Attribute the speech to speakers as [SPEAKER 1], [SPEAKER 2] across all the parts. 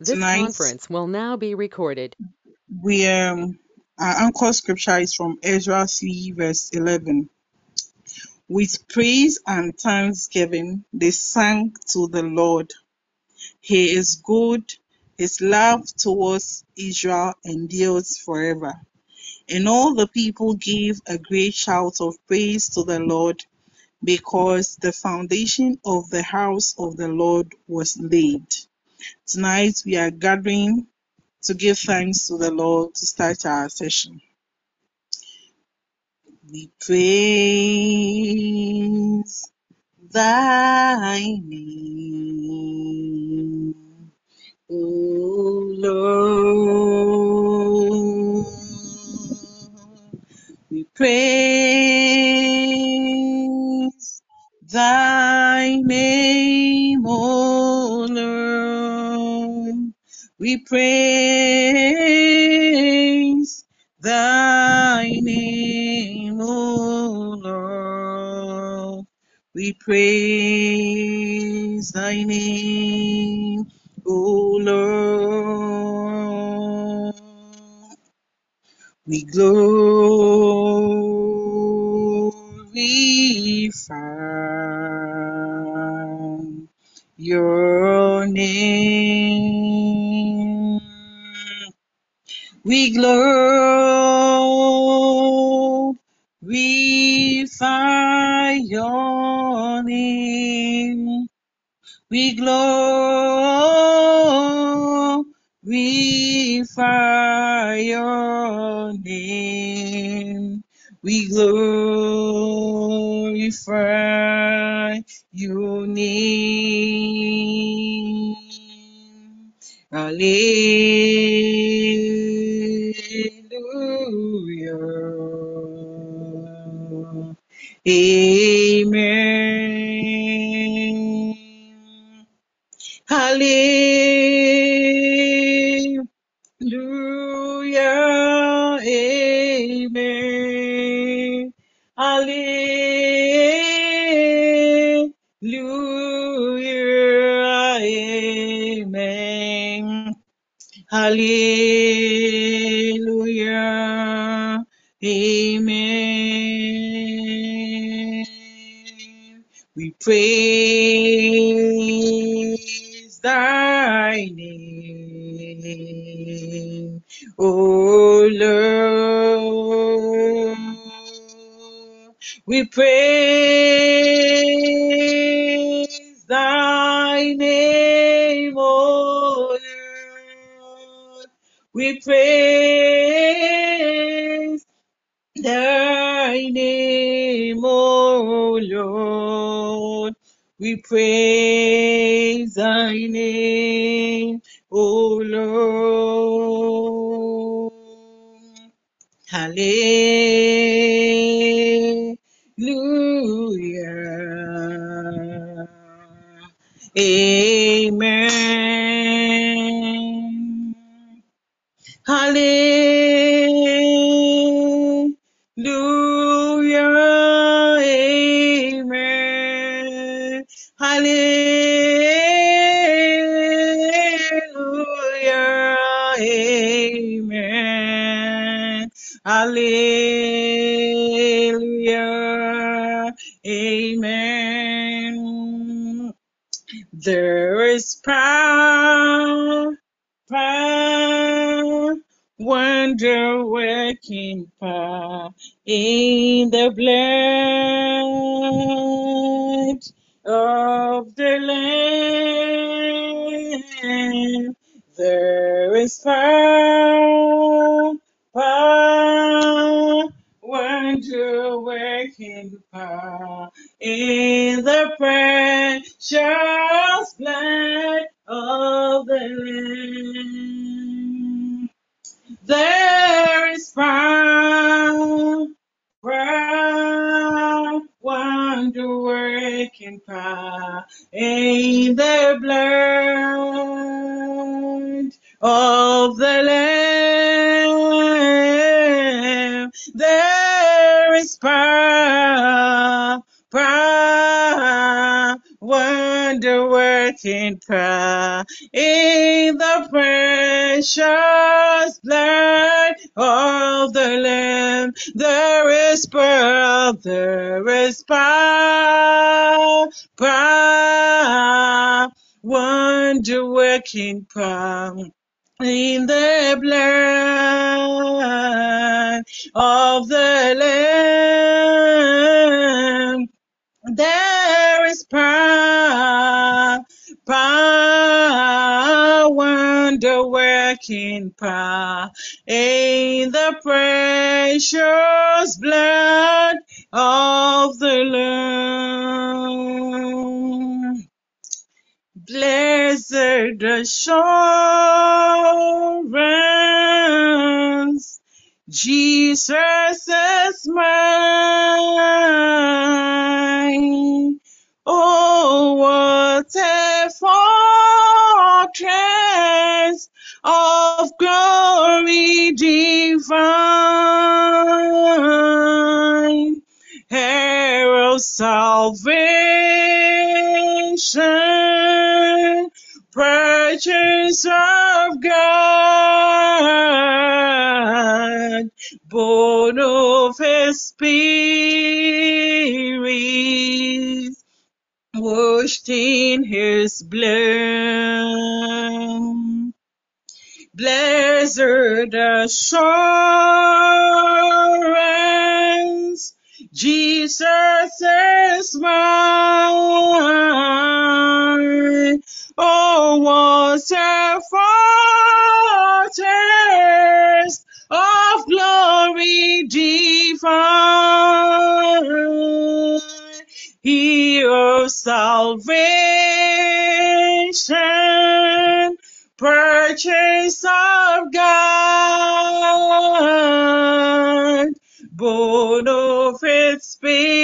[SPEAKER 1] This
[SPEAKER 2] Tonight,
[SPEAKER 1] conference will now be recorded.
[SPEAKER 2] we um, our anchor scripture is from Ezra 3, verse 11. With praise and thanksgiving, they sang to the Lord. He is good. His love towards Israel endures forever. And all the people gave a great shout of praise to the Lord because the foundation of the house of the Lord was laid. Tonight we are gathering to give thanks to the Lord to start our session. We praise thy name, O Lord. We praise thy name, O Lord. We praise thy name, O Lord. We praise thy name, O Lord. We glorify your name. We glorify your name. We glorify your name. We glorify your name. Hallelujah. Praise thy name, O Lord. We praise praise thy name, O Lord. Hallelujah. Waking prayer. In the precious in the precious blood Jesus is mine. Oh, what a of glory divine, here salvation, purchase of God, born of its spirit,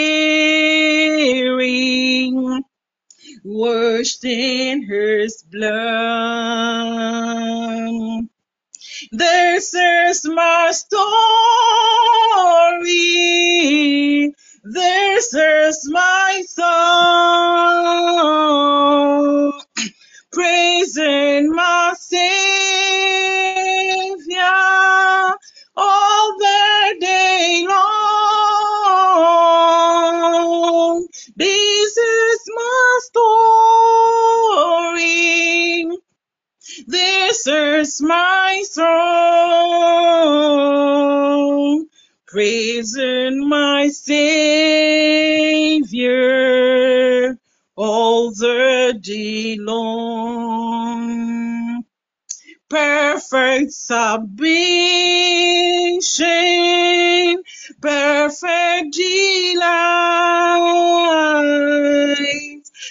[SPEAKER 2] washed in his blood. This is my story. This is my song. Praising my Savior Is my song, praising my Savior all the day long. Perfect submission, perfect delight,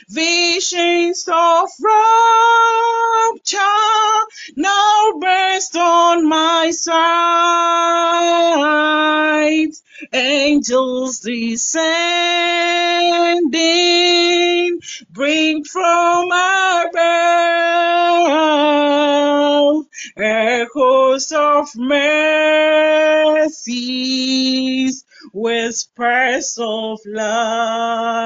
[SPEAKER 2] visions of rapture now burst on my sight. Angels descending, bring from above echoes of mercies, whispers of love.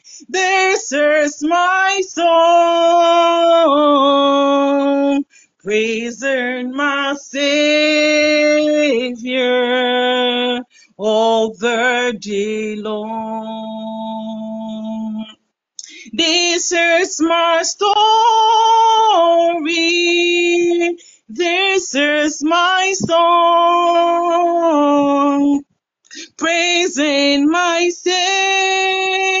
[SPEAKER 2] This is my song, praising my Savior all the day long. This is my story. This is my song, praising my Savior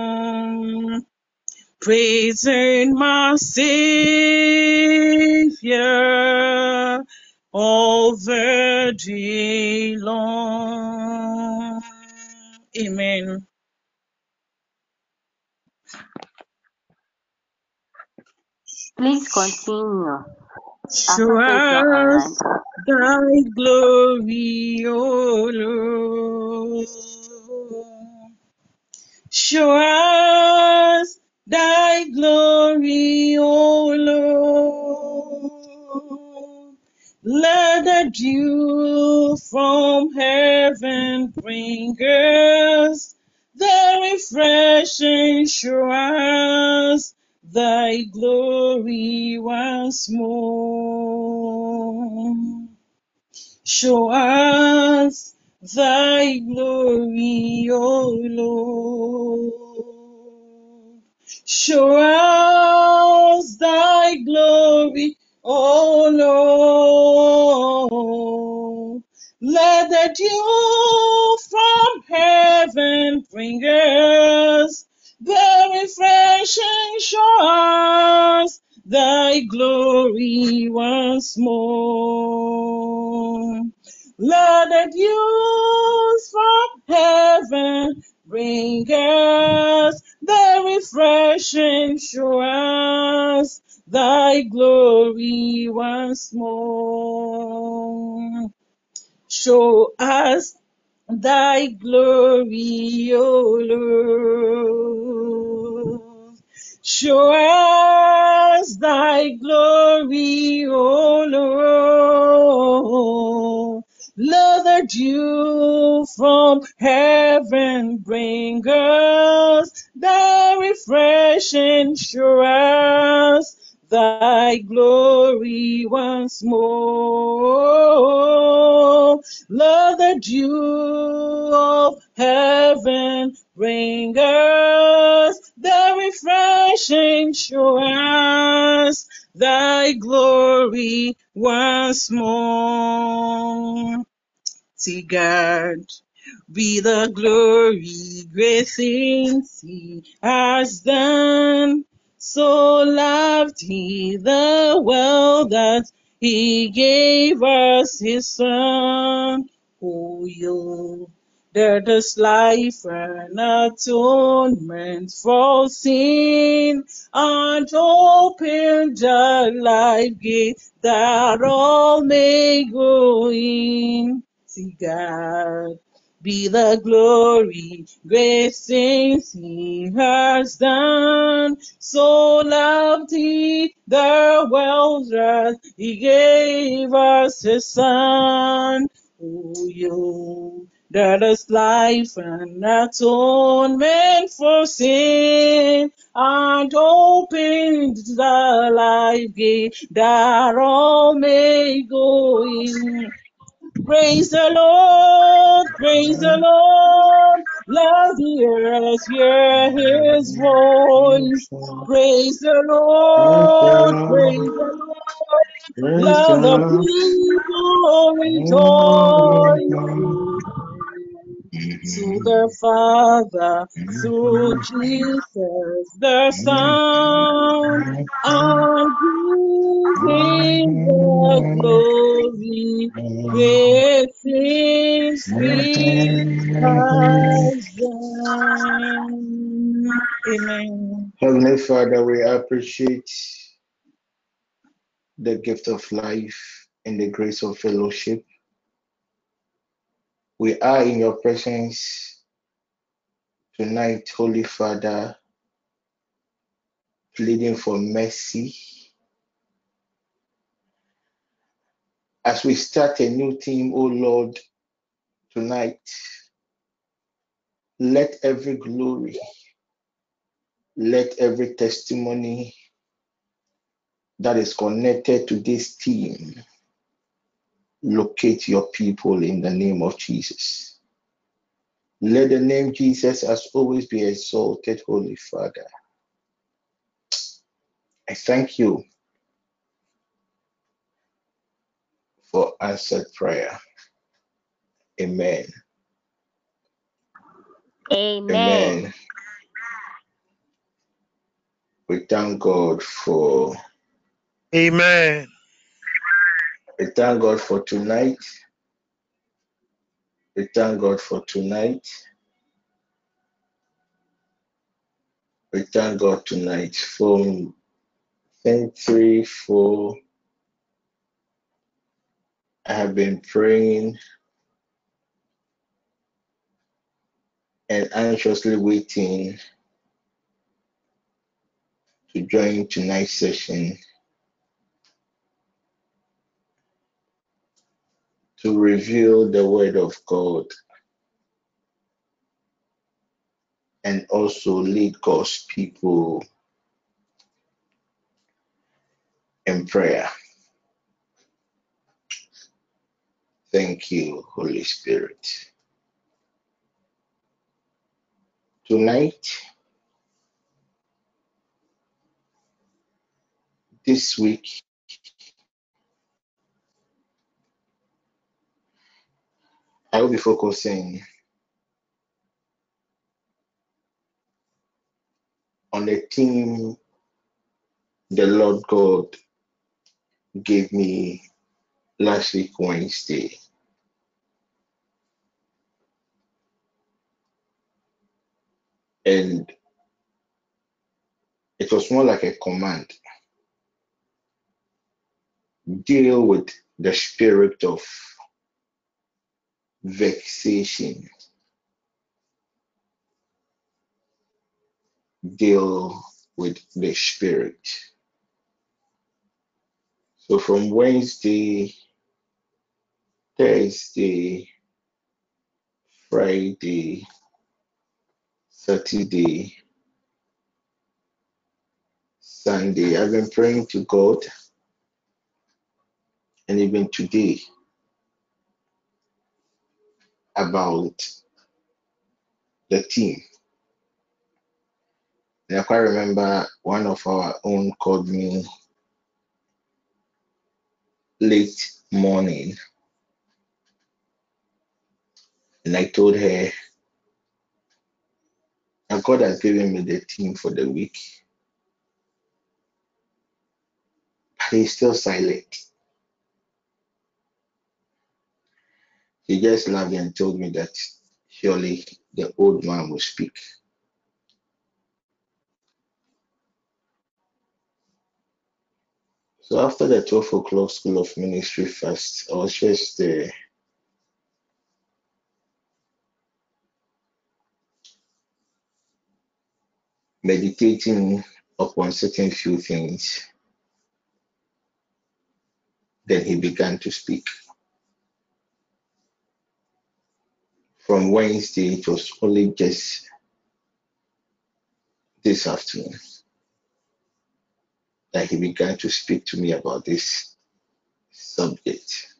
[SPEAKER 2] Praising my Savior all the day long. Amen.
[SPEAKER 3] Please continue.
[SPEAKER 2] Show us thy glory, O Lord. Show us thy glory, O Lord. Let the dew from heaven bring us the refreshing showers, thy glory once more. Show us thy glory, O Lord. Us thy glory, O Lord. Let the dew from heaven bring us the refreshing shores, thy glory once more. Let the dews from heaven bring us the refreshing shores, thy glory once more. Show us thy glory, O Lord. Show us thy glory, O Lord. Let the dew from heaven bring thy refreshing show us thy glory once more. Let the dew of heaven bring us the refreshing show us thy glory once more. To God be the glory, great things he has done. So loved he the world that he gave us his son. Oh, you that is life and atonement for sin and open the life gate that all may go in. See God be the glory, great things he has done. So loved he the world that he gave us his son. Oh, you that is life and atonement for sin and opened the life gate that all may go in. Praise the Lord, praise the Lord. Let the earth hear his voice. Praise the Lord, praise the Lord. Let the people rejoice. Mm-hmm. To the Father, through mm-hmm. Jesus the Son, and him the glory. Great things done. Amen.
[SPEAKER 4] Heavenly Father, we appreciate the gift of life and the grace of fellowship. We are in your presence tonight, Holy Father, pleading for mercy. As we start a new team, O Lord, tonight, let every glory, let every testimony that is connected to this team locate your people in the name of Jesus. Let the name Jesus as always be exalted, Holy Father. I thank you for answered prayer. Amen.
[SPEAKER 3] Amen.
[SPEAKER 4] Amen. We thank God for
[SPEAKER 5] Amen.
[SPEAKER 4] We thank God for tonight. We thank God for tonight. We thank God tonight from think three, four. I have been praying and anxiously waiting to join tonight's session to reveal the word of God and also lead God's people in prayer. Thank you, Holy Spirit. Tonight, this week, I will be focusing on the theme the Lord God gave me last week, Wednesday. And it was more like a command deal with the spirit of vexation, deal with the spirit. So from Wednesday, Thursday, Friday, Saturday, Sunday, I've been praying to God, and even today about the team. I quite remember one of our own called me late morning, and I told her God has given me the team for the week, but He's still silent. He just laughed and told me that surely the old man will speak. So after the 12 o'clock school of ministry fast, I was just uh, meditating upon certain few things. Then he began to speak. From Wednesday, it was only just this afternoon that he began to speak to me about this subject.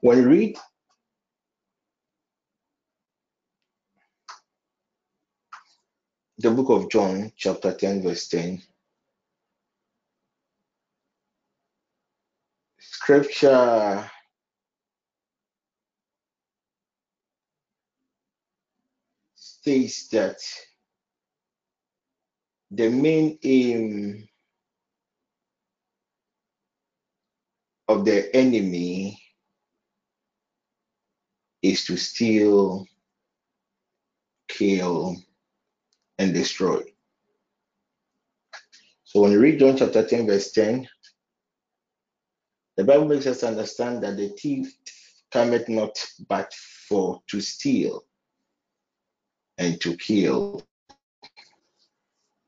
[SPEAKER 4] When you read the book of John, chapter 10, verse 10, scripture states that the main aim of the enemy is to steal, kill, and destroy. So when you read John chapter 10, verse 10, the Bible makes us understand that the thief cometh not but for to steal and to kill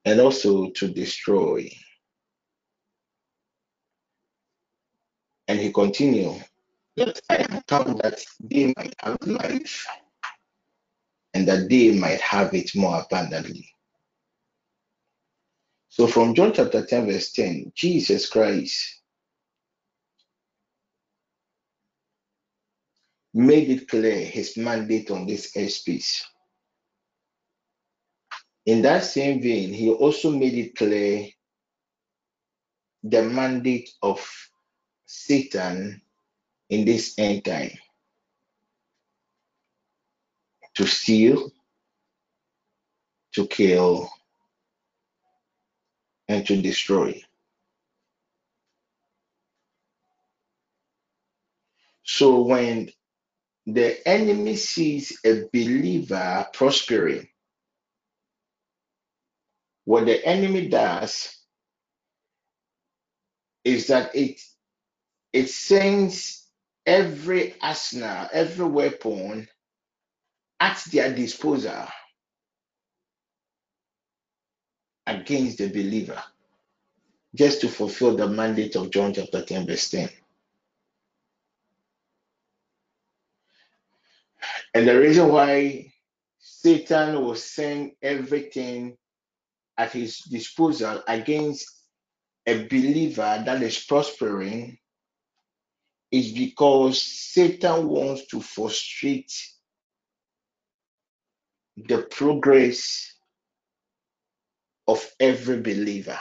[SPEAKER 4] and also to destroy. And he continued, Yet I am come that they might have life and that they might have it more abundantly. So from John chapter 10, verse 10, Jesus Christ made it clear his mandate on this airspace. In that same vein, he also made it clear the mandate of Satan in this end time. to steal, to kill, and to destroy. So when the enemy sees a believer prospering, what the enemy does is that it it sends every arsenal, every weapon at their disposal against the believer, just to fulfill the mandate of John chapter 10, verse 10. And the reason why Satan will send everything at his disposal against a believer that is prospering is because Satan wants to frustrate the progress of every believer.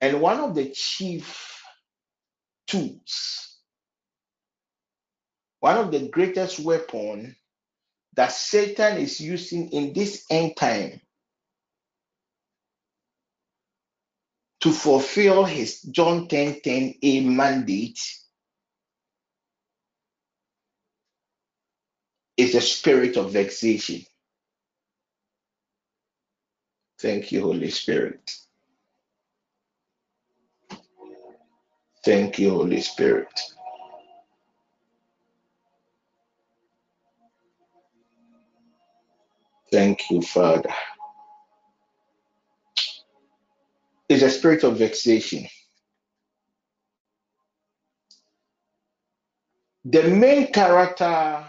[SPEAKER 4] And one of the chief tools, one of the greatest weapon that Satan is using in this end time to fulfill his John 10 10a mandate is the spirit of vexation. Thank you, Holy Spirit. Thank you, Holy Spirit. Thank you, Father. It's a spirit of vexation. The main character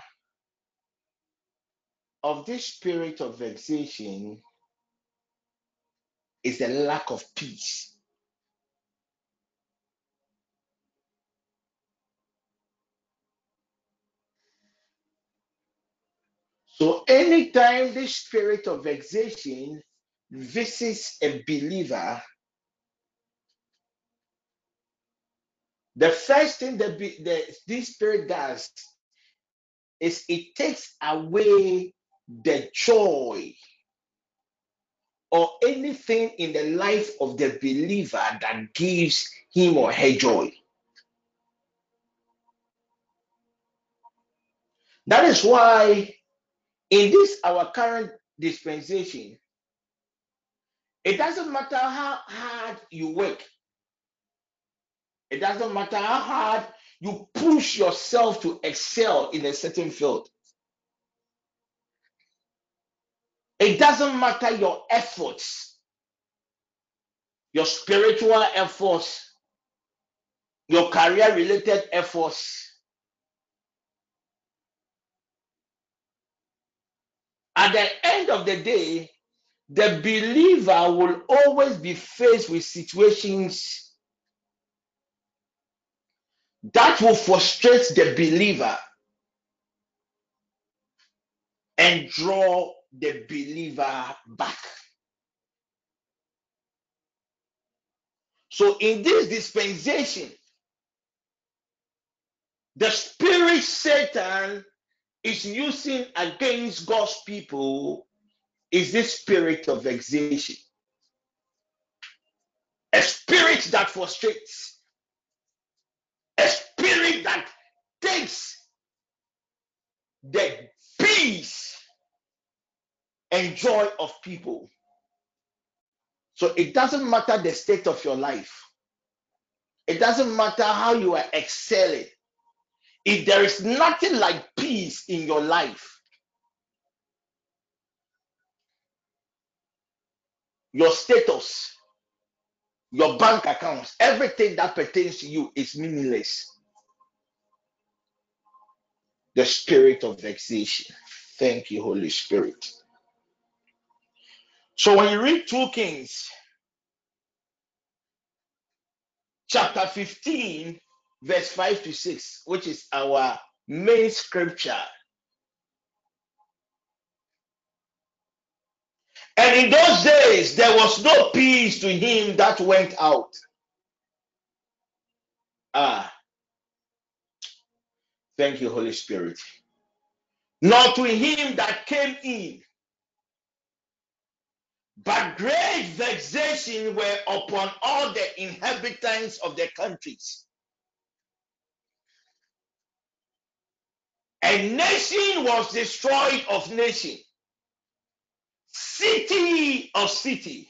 [SPEAKER 4] of this spirit of vexation is the lack of peace. So, anytime this spirit of vexation visits a believer, the first thing that this spirit does is it takes away the joy or anything in the life of the believer that gives him or her joy. That is why, in this our current dispensation, it doesn't matter how hard you work, it doesn't matter how hard you push yourself to excel in a certain field, it doesn't matter your efforts, your spiritual efforts, your career related efforts. At the end of the day, the believer will always be faced with situations that will frustrate the believer and draw the believer back. So, in this dispensation, the spirit Satan is using against God's people is this spirit of vexation, a spirit that frustrates, a spirit that takes the peace and joy of people. So it doesn't matter the state of your life, it doesn't matter how you are excelling. If there is nothing like peace in your life, your status, your bank accounts, everything that pertains to you is meaningless. The spirit of vexation. Thank you, Holy Spirit. So when you read 2 Kings chapter 15, verse 5 to 6, which is our main scripture. And in those days, there was no peace to him that went out. Ah, Thank you, Holy Spirit. Nor to him that came in, but great vexation were upon all the inhabitants of the countries. A nation was destroyed of nation, city of city.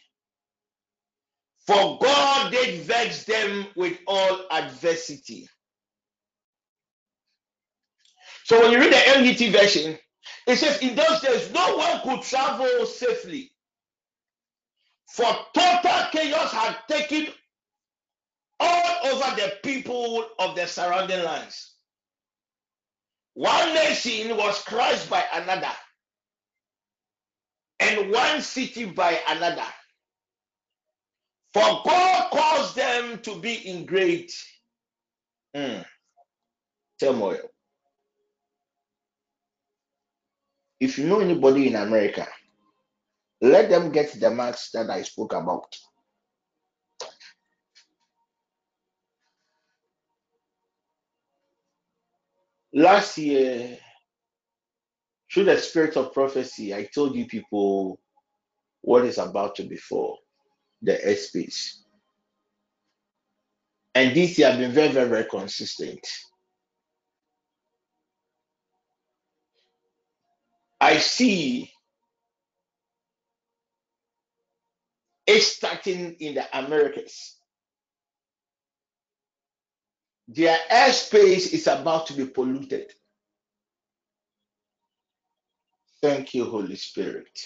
[SPEAKER 4] For God did vex them with all adversity. So when you read the NLT version, it says, In those days, no one could travel safely, for total chaos had taken all over the people of the surrounding lands. One nation was crushed by another, and one city by another. For God caused them to be in great mm, turmoil. If you know anybody in America, let them get the marks that I spoke about. Last year, through the spirit of prophecy, I told you people what is about to befall the airspace. And this year, I've been very, very, very consistent. I see it starting in the Americas. Their airspace is about to be polluted. Thank you, Holy Spirit.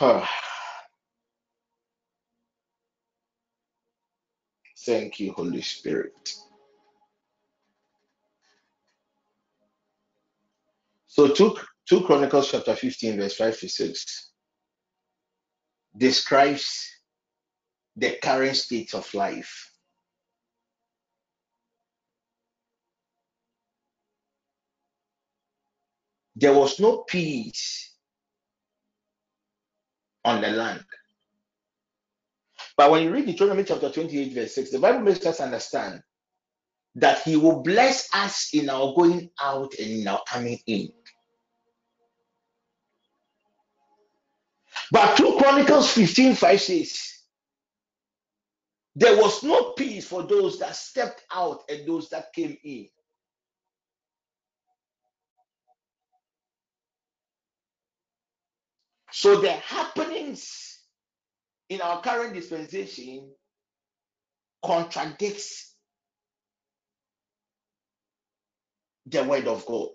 [SPEAKER 4] Ah, Thank you, Holy Spirit. So, 2, 2 Chronicles chapter 15, verse 5 to 6 describes the current state of life. There was no peace on the land. But when you read Deuteronomy chapter 28, verse 6, the Bible makes us understand that He will bless us in our going out and in our coming in. But 2 Chronicles 15, 5 says, There was no peace for those that stepped out and those that came in. So the happenings in our current dispensation contradicts the word of God.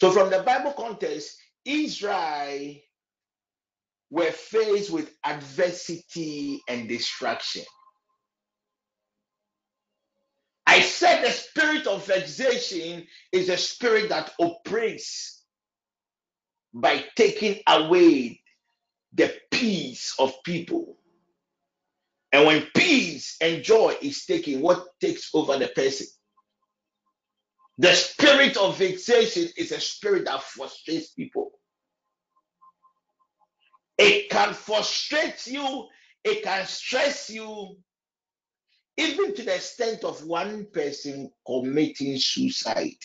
[SPEAKER 4] So from the Bible context, Israel were faced with adversity and destruction. Said the spirit of vexation is a spirit that oppresses by taking away the peace of people. And when peace and joy is taken, what takes over the person? The spirit of vexation is a spirit that frustrates people. It can frustrate you, it can stress you, even to the extent of one person committing suicide.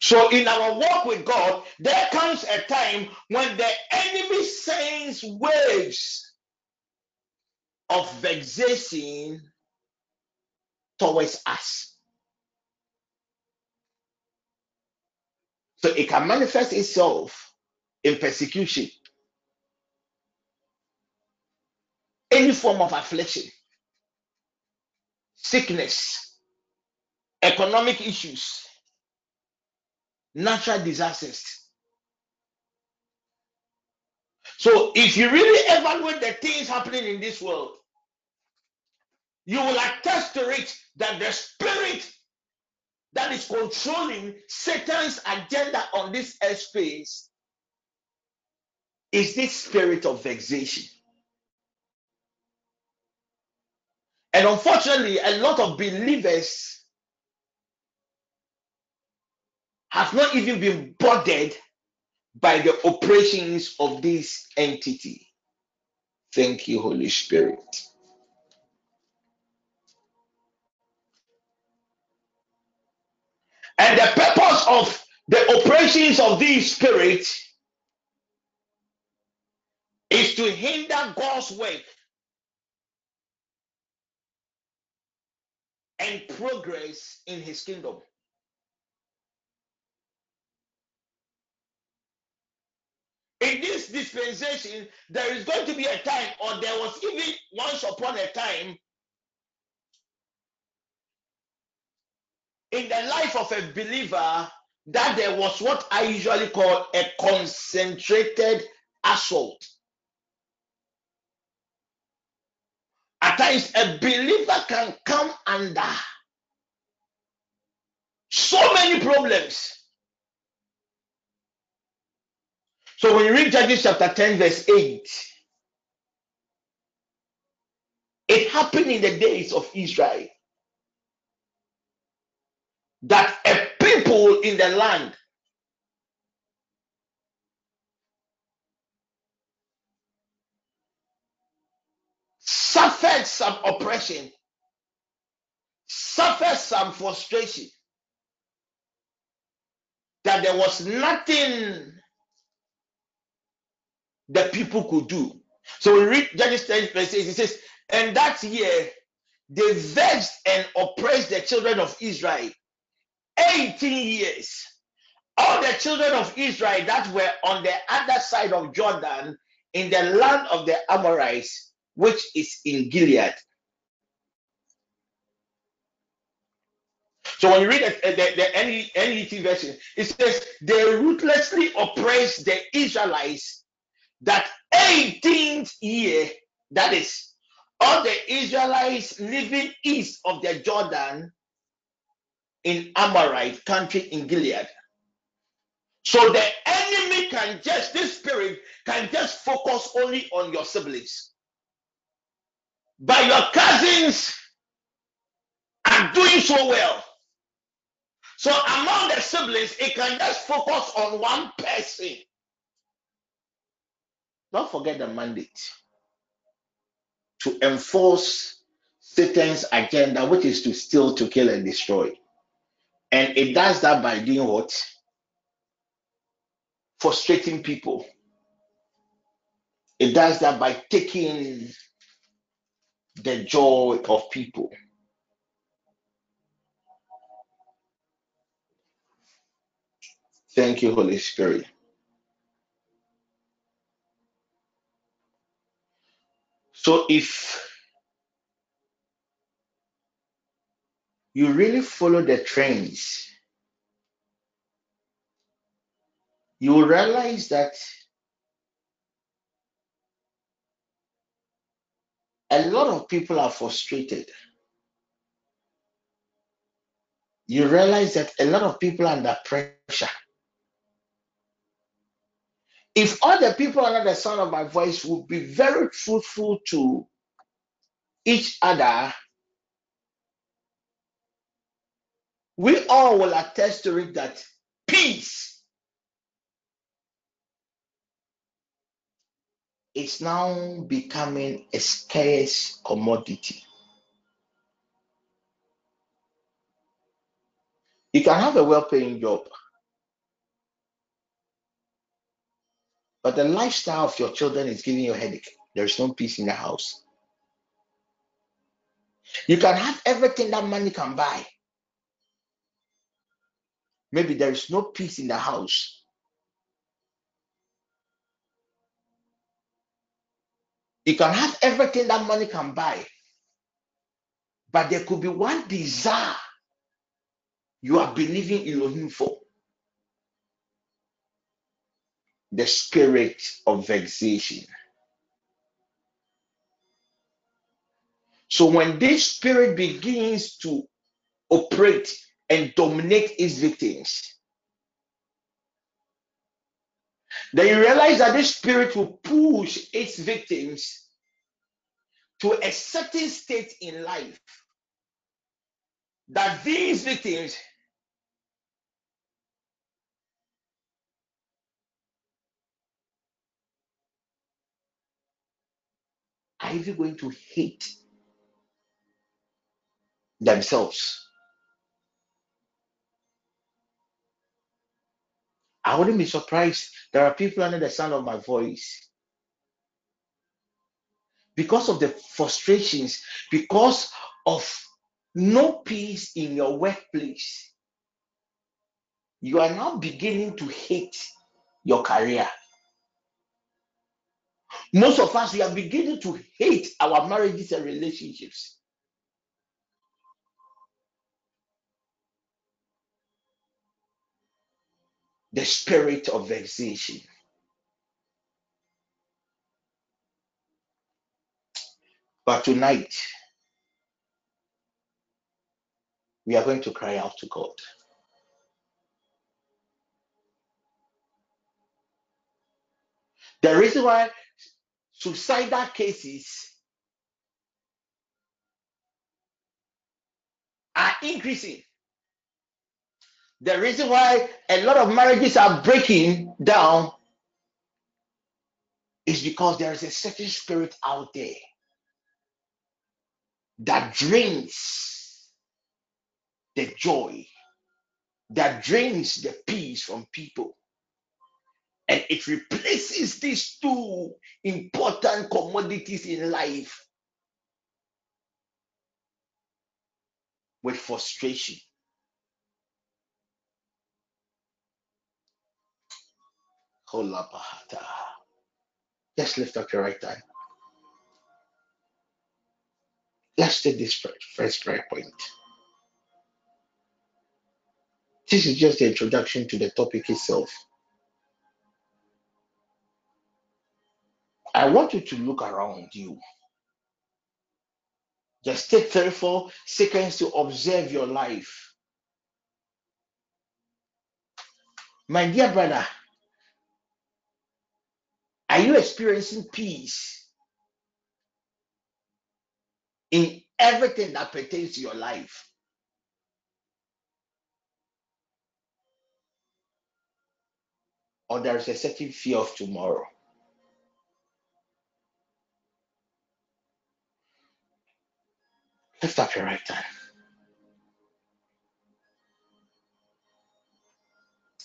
[SPEAKER 4] So, in our walk with God, there comes a time when the enemy sends waves of vexation towards us. So, it can manifest itself in persecution, any form of affliction, sickness, economic issues, natural disasters. So, if you really evaluate the things happening in this world, you will attest to it that the spirit that is controlling Satan's agenda on this earth space is this spirit of vexation. And unfortunately, a lot of believers have not even been bothered by the operations of this entity. Thank you, Holy Spirit. And the purpose of the operations of these spirits is to hinder God's work and progress in his kingdom. In this dispensation, there is going to be a time, or there was even once upon a time in the life of a believer that there was what I usually call a concentrated assault. A believer can come under so many problems. So when you read Judges chapter 10, verse 8, it happened in the days of Israel that a people in the land suffered some oppression, suffered some frustration, that there was nothing the people could do. So we read Judges 10 verse 8, it says, And that year they vexed and oppressed the children of Israel 18 years. All the children of Israel that were on the other side of Jordan in the land of the Amorites, which is in Gilead. So when you read the, the, the NET version, it says they ruthlessly oppressed the Israelites that 18th year, that is, all the Israelites living east of the Jordan in Amorite country in Gilead. So the enemy can just, this spirit can just focus only on your siblings. But your cousins are doing so well. So among the siblings, it can just focus on one person. Don't forget the mandate to enforce Satan's agenda, which is to steal, to kill, and destroy. And it does that by doing what? Frustrating people. It does that by taking the joy of people. Thank you, Holy Spirit. So if you really follow the trends, you will realize that a lot of people are frustrated. You realize that a lot of people are under pressure. If all the people under the sound of my voice would be very truthful to each other, we all will attest to it that peace is now becoming a scarce commodity. You can have a well paying job, but the lifestyle of your children is giving you a headache. There is no peace in the house. You can have everything that money can buy. Maybe there is no peace in the house. You can have everything that money can buy, but there could be one desire you are believing in for the spirit of vexation. So when this spirit begins to operate and dominate its victims, Then you realize that this spirit will push its victims to a certain state in life. That these victims are even going to hate themselves I wouldn't be surprised. There are people under the sound of my voice because of the frustrations, because of no peace in your workplace. You are now beginning to hate your career. Most of us, we are beginning to hate our marriages and relationships. The spirit of vexation. But tonight, we are going to cry out to God. The reason why suicidal cases are increasing, the reason why a lot of marriages are breaking down is because there is a certain spirit out there that drains the joy, that drains the peace from people. And it replaces these two important commodities in life with frustration. Let's lift up your right hand. Let's take this first prayer point. This is just the introduction to the topic itself. I want you to look around you. Just take 34 seconds to observe your life. My dear brother, are you experiencing peace in everything that pertains to your life? Or there is a certain fear of tomorrow? Lift up your right hand.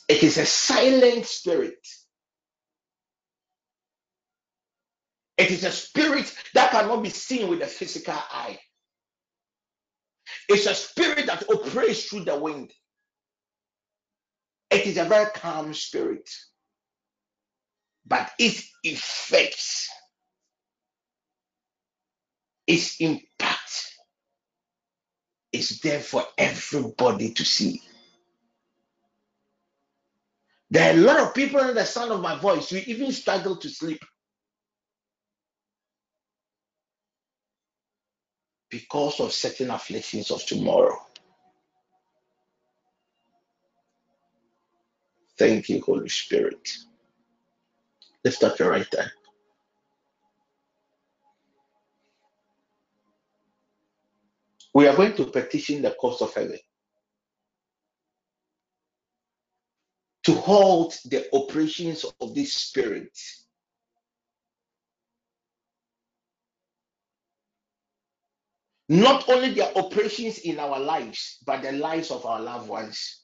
[SPEAKER 4] It is a silent spirit. It is a spirit that cannot be seen with the physical eye. It's a spirit that operates through the wind. It is a very calm spirit, but its effects, its impact is there for everybody to see. There are a lot of people in the sound of my voice, we even struggle to sleep because of certain afflictions of tomorrow. Thank you, Holy Spirit. Lift up your right hand. We are going to petition the courts of heaven to halt the operations of this spirit. Not only their operations in our lives, but the lives of our loved ones.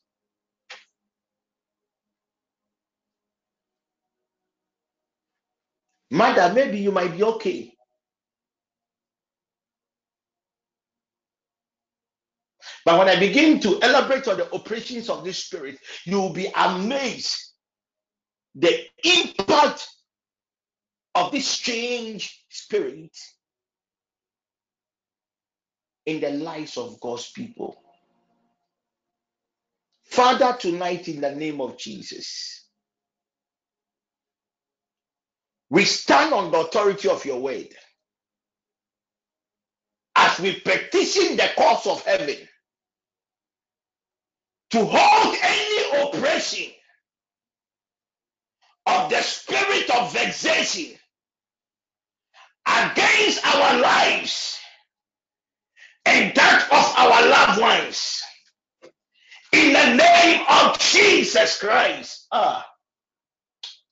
[SPEAKER 4] Mother, maybe you might be okay. But when I begin to elaborate on the operations of this spirit, you will be amazed the impact of this strange spirit in the lives of God's people. Father, tonight in the name of Jesus, we stand on the authority of your word as we petition the courts of heaven to hold any oppression of the spirit of vexation against our lives and that of our loved ones. In the name of Jesus Christ. Ah.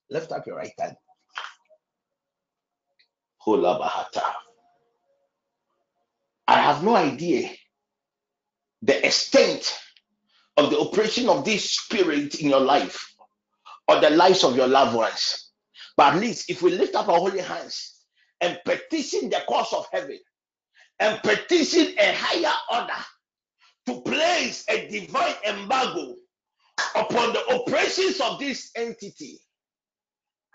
[SPEAKER 4] Lift up your right hand. Hula Bahata. I have no idea the extent of the operation of this spirit in your life or the lives of your loved ones. But at least if we lift up our holy hands and petition the cause of heaven, and petition a higher order to place a divine embargo upon the operations of this entity,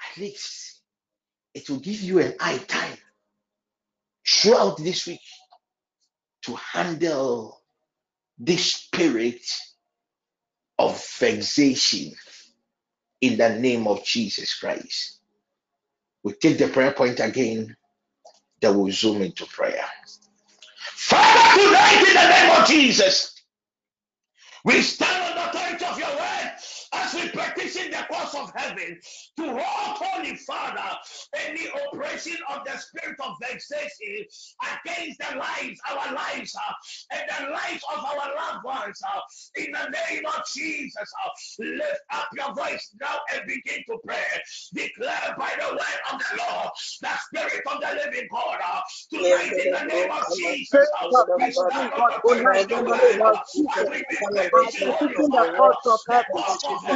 [SPEAKER 4] at least it will give you an eye time throughout this week to handle this spirit of vexation in the name of Jesus Christ. We take the prayer point again, then we we'll zoom into prayer. Father, tonight in the name of Jesus, we stand on the authority of your word. Let's repetition the course of heaven to all holy Father any oppression of the spirit of vexation against the lives, our lives, uh, and the lives of our loved ones. Uh, in the name of Jesus, uh, lift up your voice now and begin to pray. Declare by the word of the Lord, the spirit of the living God, uh, tonight in the name of Jesus, uh, the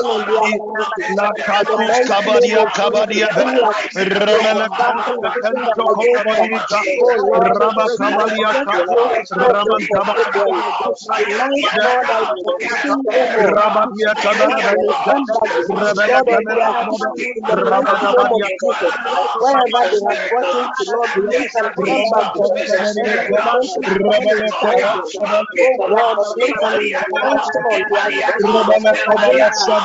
[SPEAKER 4] la kadu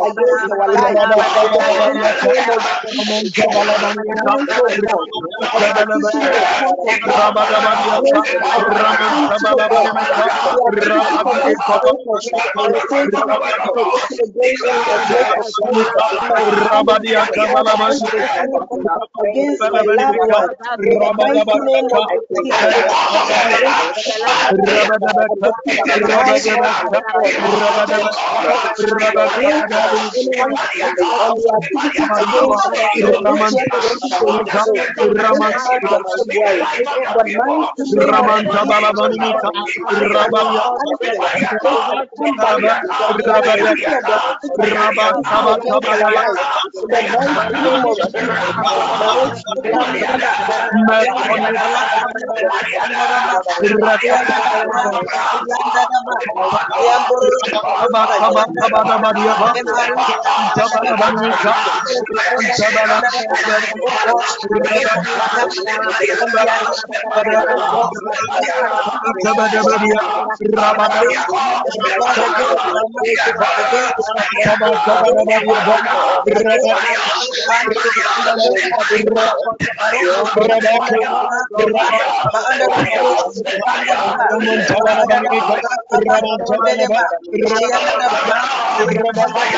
[SPEAKER 6] against
[SPEAKER 4] our
[SPEAKER 6] Rabba
[SPEAKER 5] the
[SPEAKER 6] life of my mother,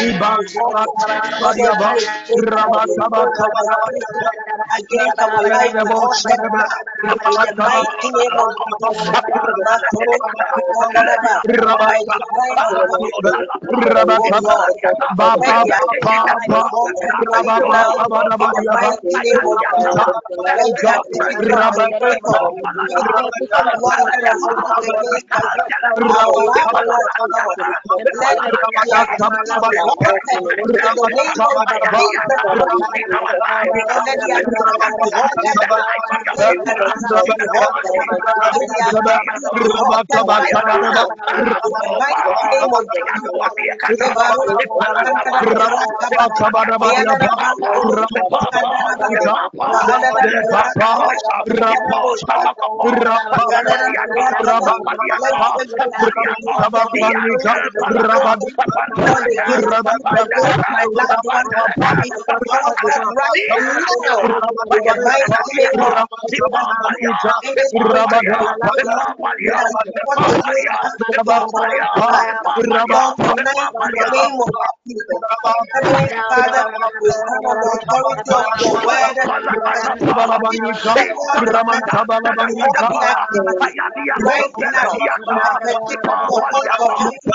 [SPEAKER 6] In the Jesus,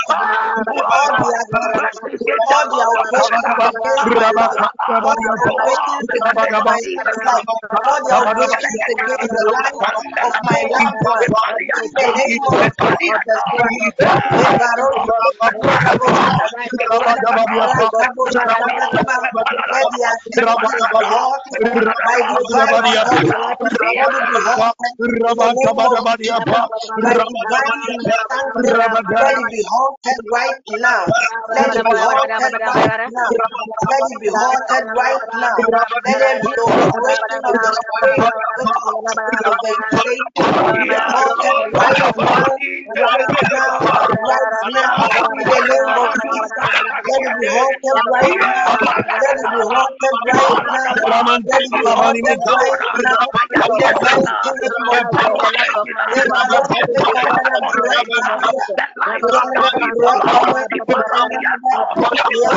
[SPEAKER 6] Father, all their operations, let their operations be halted. Let of the devil against against our life be halted now. In the name of Jesus, Makoro Kandaraba, by divine intervention, oh God, let the be halted right now. In the mighty name of Jesus, let activity of the that let the the the the the the the that the the the that the the the life, the life, the the life the the it be halted the right now. Let it be operation of the spirit of be halted right now, right now, right now. The let it be halted right now. Let it be halted right now. Let it be halted right now. The the the the the the the the the the the against life, against life the the the the the the. Oh the decree. Oh
[SPEAKER 7] Jesus.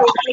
[SPEAKER 6] right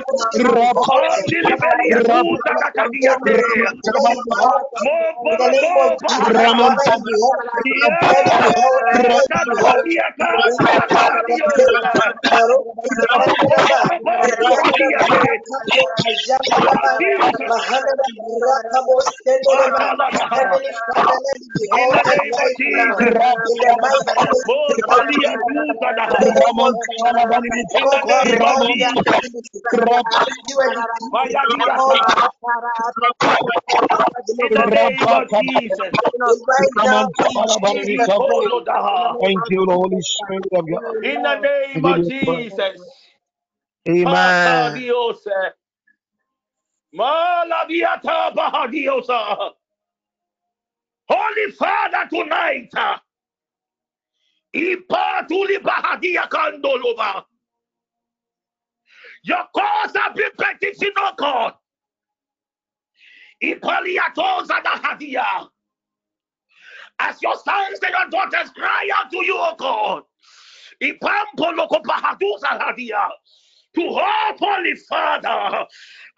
[SPEAKER 5] Thank you, Holy Spirit of God.
[SPEAKER 7] In the name of. Jesus.
[SPEAKER 5] Amen.
[SPEAKER 7] Holy Father, tonight. uh, Ipatuli Bahadia Kandolova. Your cause have been petition, oh God.
[SPEAKER 4] As your sons and your daughters cry out to you, O God. To hope, Holy Father.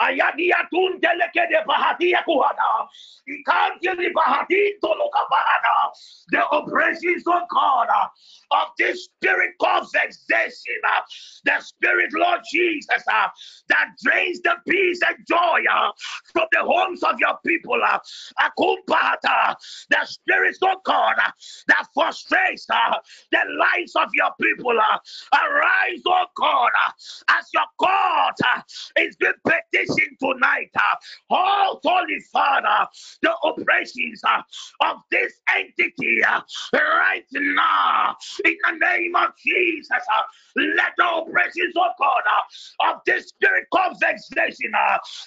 [SPEAKER 4] Ayadia tundeleke de Bahadia Kuhada. Ikantili Bahadin Toloka Bahada. The oppressions of God of this spirit called vexation. The spirit, Lord Jesus, that drains the peace and joy from the homes of your people. Akumpata. The spirit, of God, that frustrates the lives of your people. Arise, oh God, as your God uh, is being petitioned tonight. uh, Oh, Holy Father, the operations uh, of this entity right now, in the name of Jesus, let the operations of God uh, of this spirit called vexation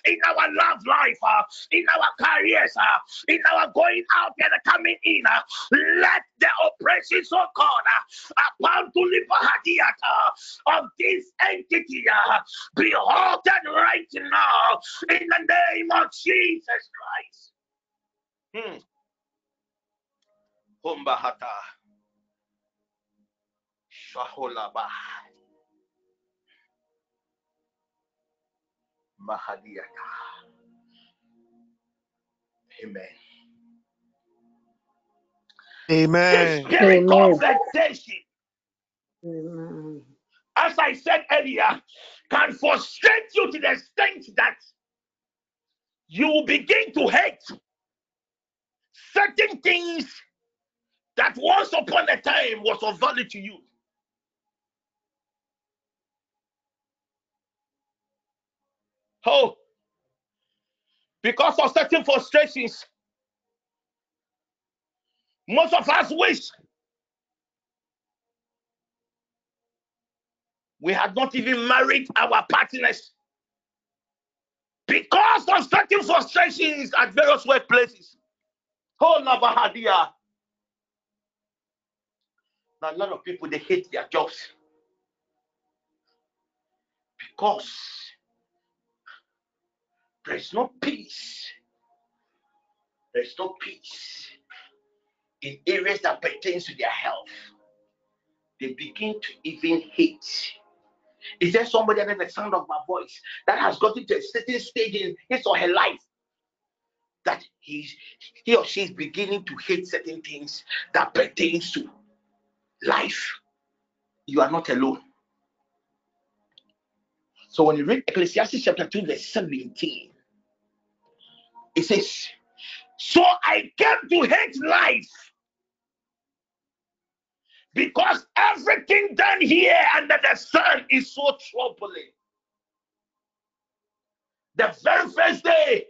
[SPEAKER 4] in our love life, in our careers, in our going out and coming in, let the operations of God uh, upon to uh, of this entity be halted right now in the name of Jesus Christ. Hmm. Humbahata. Shaholaba. Mahadiata. Amen. This
[SPEAKER 5] Amen.
[SPEAKER 4] spirit
[SPEAKER 3] Amen.
[SPEAKER 4] of vexation,
[SPEAKER 3] Amen.
[SPEAKER 4] As I said earlier, can frustrate you to the extent that you begin to hate certain things that once upon a time was of value to you. Oh, because of certain frustrations, most of us wish we had not even married our partners because of certain frustrations at various workplaces. Oh, Navahadia. Now, a lot of people they hate their jobs because there's no peace. There's no peace in areas that pertains to their health. They begin to even hate. Is there somebody under the sound of my voice that has gotten to a certain stage in his or her life that he's he or she is beginning to hate certain things that pertains to life? You are not alone. So when you read Ecclesiastes chapter 2, verse 17, it says, So I came to hate life because everything done here under the sun is so troubling. The very first day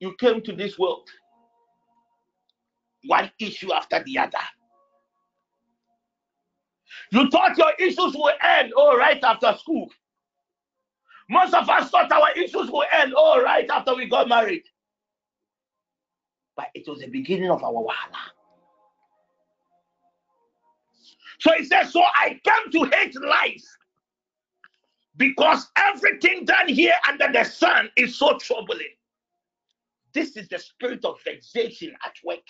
[SPEAKER 4] you came to this world, one issue after the other. You thought your issues will end, oh, right after school. Most of us thought our issues will end, oh, right after we got married. But it was the beginning of our wahala. So he says, So I came to hate life because everything done here under the sun is so troubling. This is the spirit of vexation at work.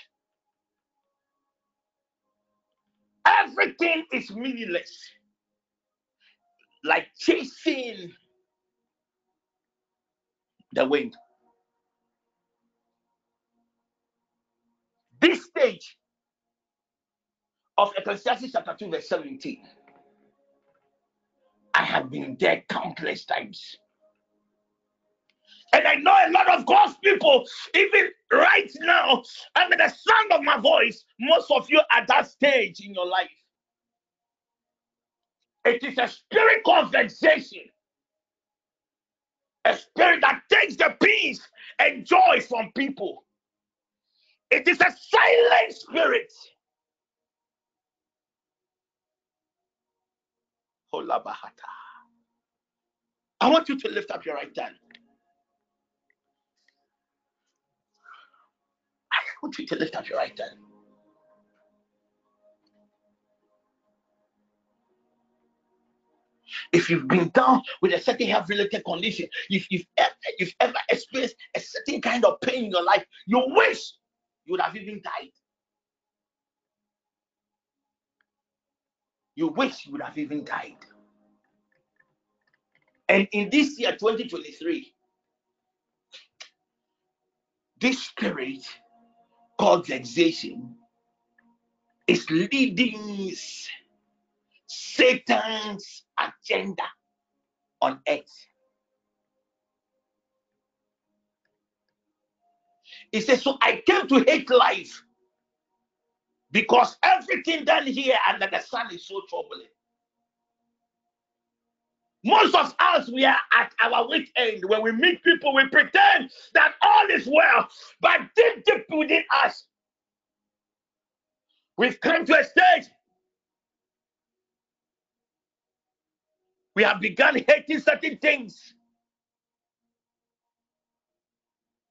[SPEAKER 4] Everything is meaningless, like chasing the wind. This stage of Ecclesiastes chapter 2, verse 17, I have been there countless times. And I know a lot of God's people, even right now, under the sound of my voice, most of you at that stage in your life. It is a spirit of vexation, a spirit that takes the peace and joy from people. It is a silent spirit. I want you to lift up your right hand. I want you to lift up your right hand. If you've been down with a certain health related condition, if you've ever you've ever experienced a certain kind of pain in your life, you wish you would have even died. You wish you would have even died. And in this year, 2023, this spirit called vexation is leading Satan's agenda on earth. He says, So I came to hate life because everything done here under the sun is so troubling. Most of us, we are at our weak end. When we meet people, we pretend that all is well. But deep, deep within us, we've come to a stage. We have begun hating certain things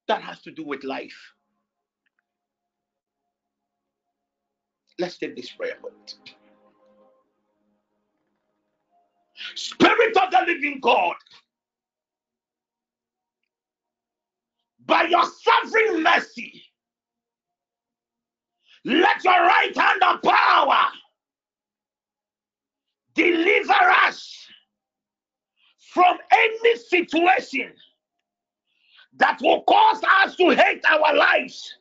[SPEAKER 4] that has to do with life. Let's take this prayer point. Spirit of the living God, by your sovereign mercy, let your right hand of power deliver us from any situation that will cause us to hate our lives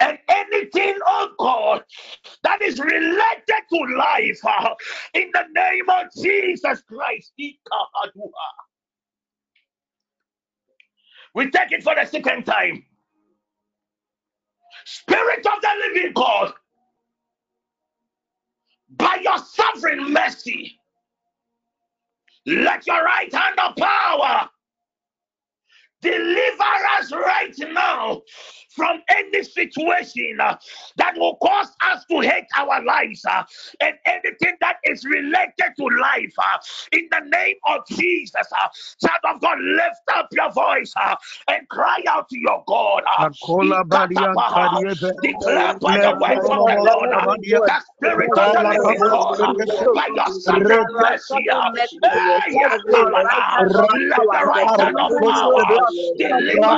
[SPEAKER 4] and anything, oh God, that is related to life uh, in the name of Jesus Christ. We take it for the second time. Spirit of the living God, by your sovereign mercy, let your right hand of power deliver us right now from any situation uh, that will cause us to hate our lives uh, and anything that is related to life. Uh, in the name of Jesus, child of God, lift up your voice and cry out to your God.
[SPEAKER 5] Akola badia kariebe.
[SPEAKER 4] declare by the words of the Lord the spirit of the living God by your sovereign mercy. let the right hand of power deliver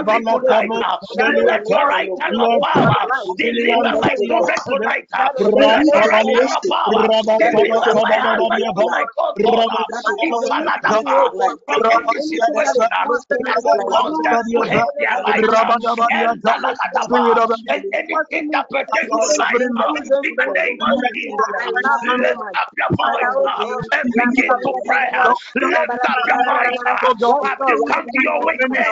[SPEAKER 4] uh, Let your right hand of power deliver my children tonight. uh, Let your right hand of power deliver my husband tonight. Oh God, uh, in Saladaba, from any situation uh, that will cause them to hate their life. uh, And anything that pertains to life. uh, In the name of Jesus, lift up your voice uh, and begin to pray. uh, Lift up your voice. uh, Have you come to your?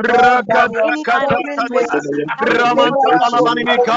[SPEAKER 5] Rabba Ramanta Alabanika,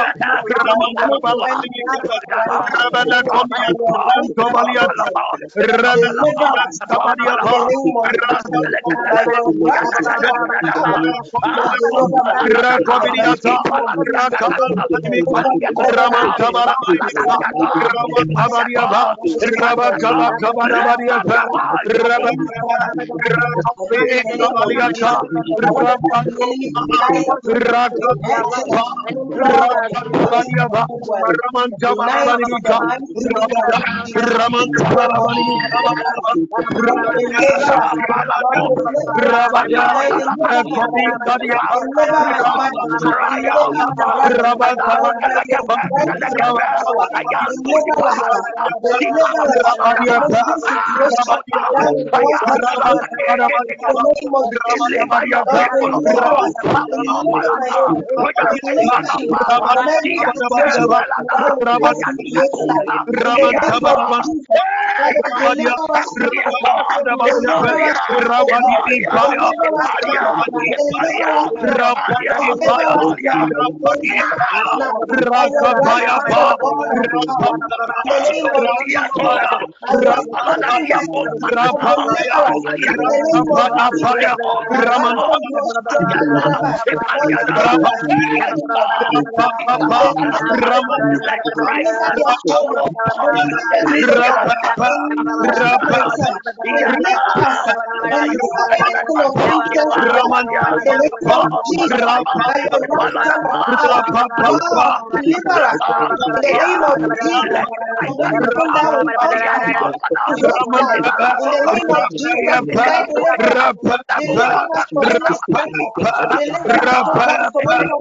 [SPEAKER 5] Rabbi, Raman Rabba,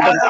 [SPEAKER 5] Rap,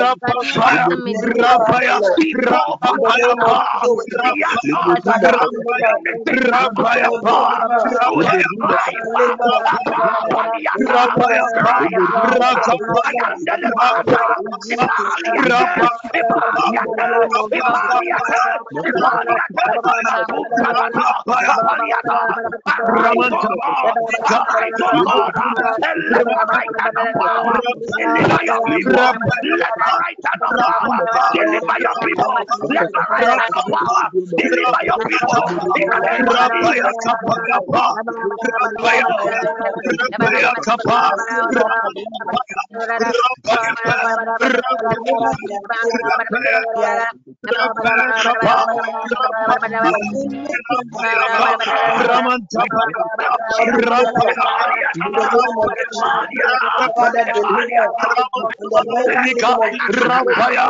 [SPEAKER 5] Rapa Rapa right hand power. Your power your
[SPEAKER 6] Rabaya,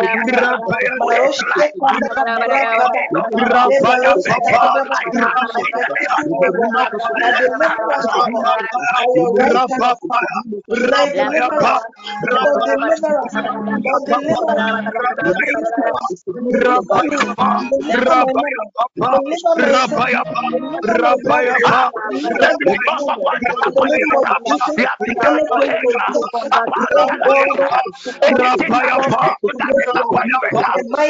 [SPEAKER 6] Rabaya,
[SPEAKER 5] Rabba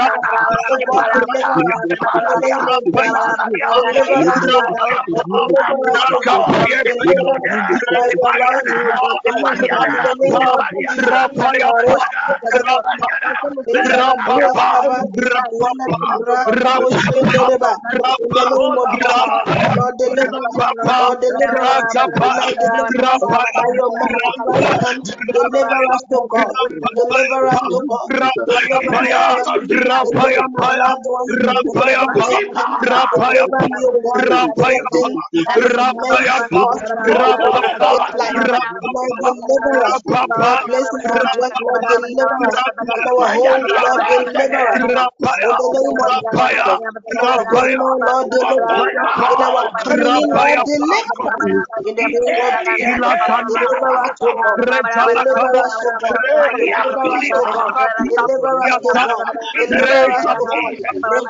[SPEAKER 5] Rapa,
[SPEAKER 8] Rapaya, rapaya rapaya rapaya rapaya
[SPEAKER 5] Deliver us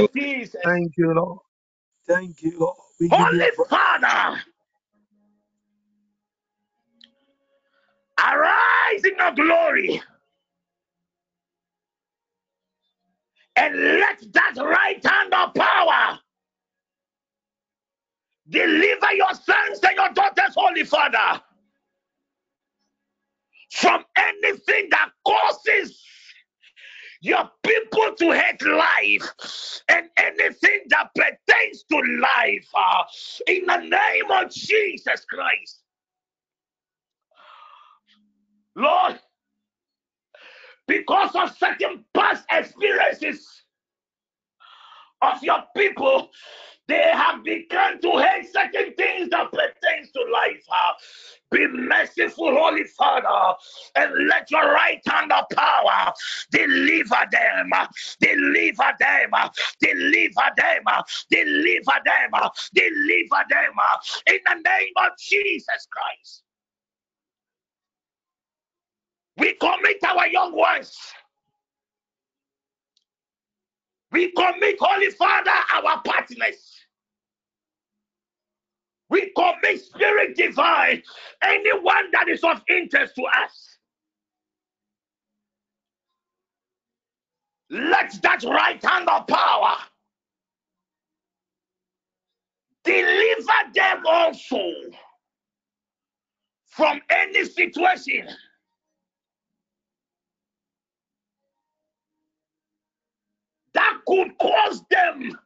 [SPEAKER 5] of Jesus.
[SPEAKER 9] Thank you,
[SPEAKER 5] Lord. Thank you, Lord. We
[SPEAKER 4] Holy Father, arise in your glory and let that right hand of power deliver your sons and your daughters, Holy Father, from anything that causes your people to hate life and anything that pertains to life uh, in the name of Jesus Christ. Lord, because of certain past experiences of your people, they have begun to hate certain things that pertains to life. Uh, be merciful, Holy Father, and let your right hand of power deliver them, deliver them, deliver them, deliver them, deliver them in the name of Jesus Christ. We commit our young ones. We commit, Holy Father, our partners. We commit spirit divine, anyone that is of interest to us. Let that right hand of power deliver them also from any situation that could cause them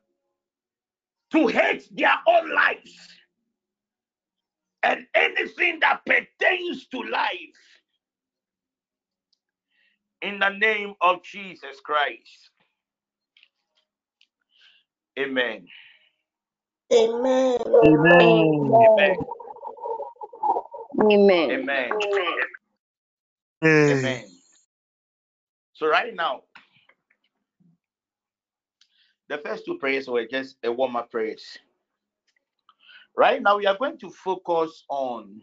[SPEAKER 4] to hate their own lives and anything that pertains to life in the name of Jesus Christ. Amen.
[SPEAKER 6] Amen.
[SPEAKER 5] Amen.
[SPEAKER 4] Amen.
[SPEAKER 10] Amen.
[SPEAKER 4] Amen.
[SPEAKER 5] Amen.
[SPEAKER 4] So right now, the first two prayers were just a warm-up prayers. Right now, we are going to focus on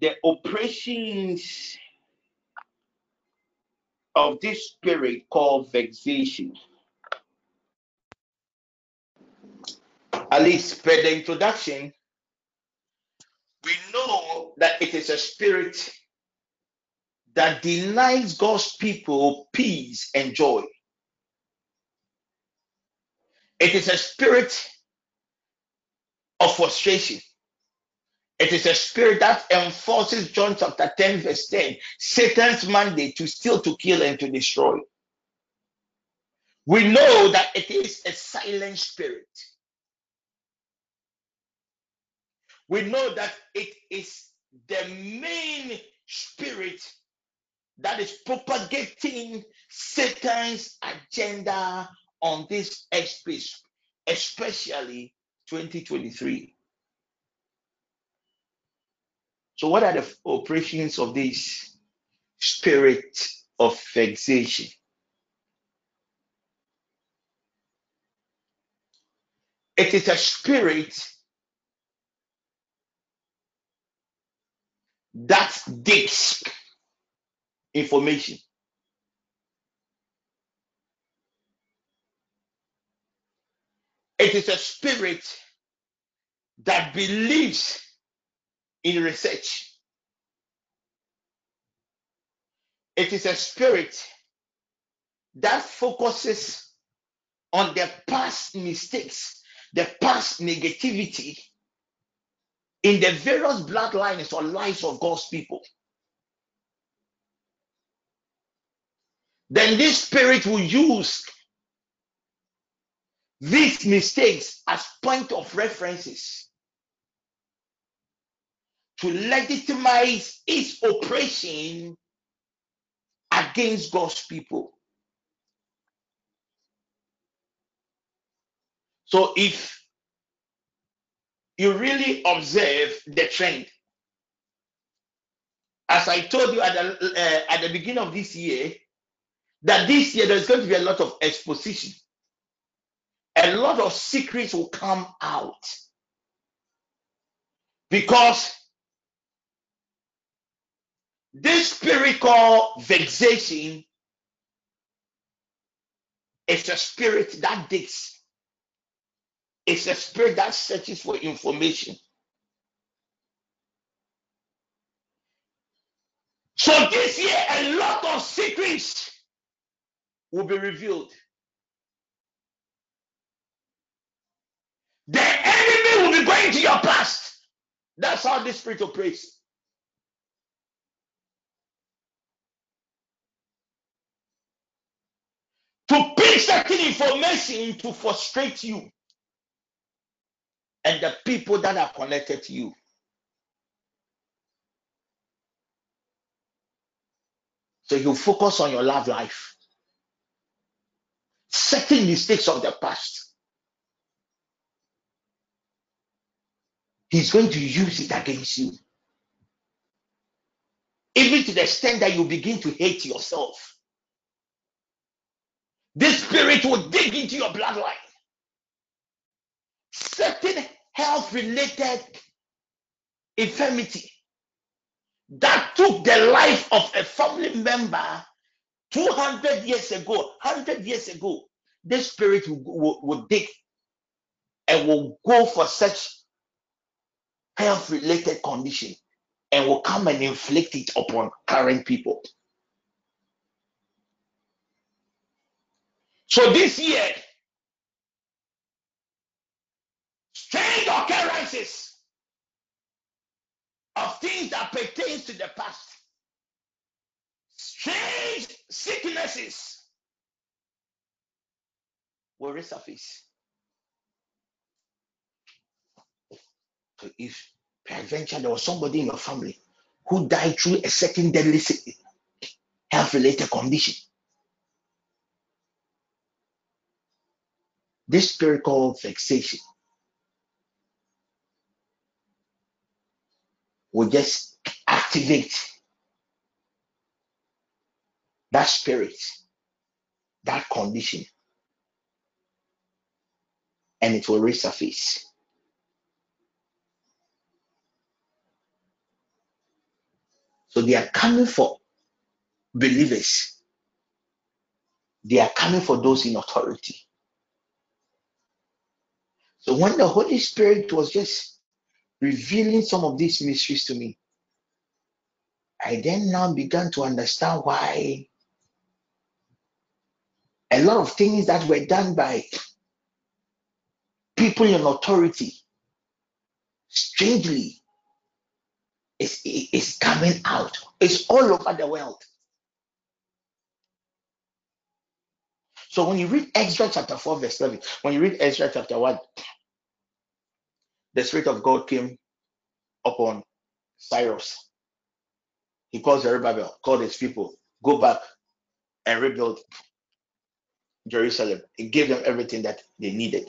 [SPEAKER 4] the operations of this spirit called vexation. At least per the introduction, we know that it is a spirit that denies God's people peace and joy. It is a spirit of frustration. It is a spirit that enforces John chapter 10, verse 10, Satan's mandate to steal, to kill, and to destroy. We know that it is a silent spirit. We know that it is the main spirit that is propagating Satan's agenda on this space, especially 2023. So, what are the operations of this spirit of vexation? It is a spirit that digs information. It is a spirit that believes in research. It is a spirit that focuses on the past mistakes, the past negativity in the various bloodlines or lives of God's people. Then this spirit will use these mistakes as point of references to legitimize its oppression against God's people. So if you really observe the trend, as I told you at the, uh, at the beginning of this year, that this year there's going to be a lot of exposition. A lot of secrets will come out because this spirit called vexation is a spirit that digs. It's a spirit that searches for information. So this year, a lot of secrets will be revealed. The enemy will be going to your past. That's how this spirit operates. To pick certain information to frustrate you and the people that are connected to you. So you focus on your love life, certain mistakes of the past. He's going to use it against you. Even to the extent that you begin to hate yourself. This spirit will dig into your bloodline. Certain health related infirmity that took the life of a family member 200 years ago, 100 years ago. This spirit will, will, will dig and will go for such health related condition and will come and inflict it upon current people. So this year, strange occurrences of things that pertains to the past, strange sicknesses will resurface. So if peradventure there was somebody in your family who died through a certain deadly health related condition, this spirit called will just activate that spirit, that condition, and it will resurface. So they are coming for believers. They are coming for those in authority. So when the Holy Spirit was just revealing some of these mysteries to me, I then now began to understand why a lot of things that were done by people in authority, strangely, is, is coming out. It's all over the world. So when you read Exodus chapter 4, verse 11, when you read Exodus chapter 1, the Spirit of God came upon Cyrus. He calls Zerubbabel, called his people, go back and rebuild Jerusalem. He gave them everything that they needed.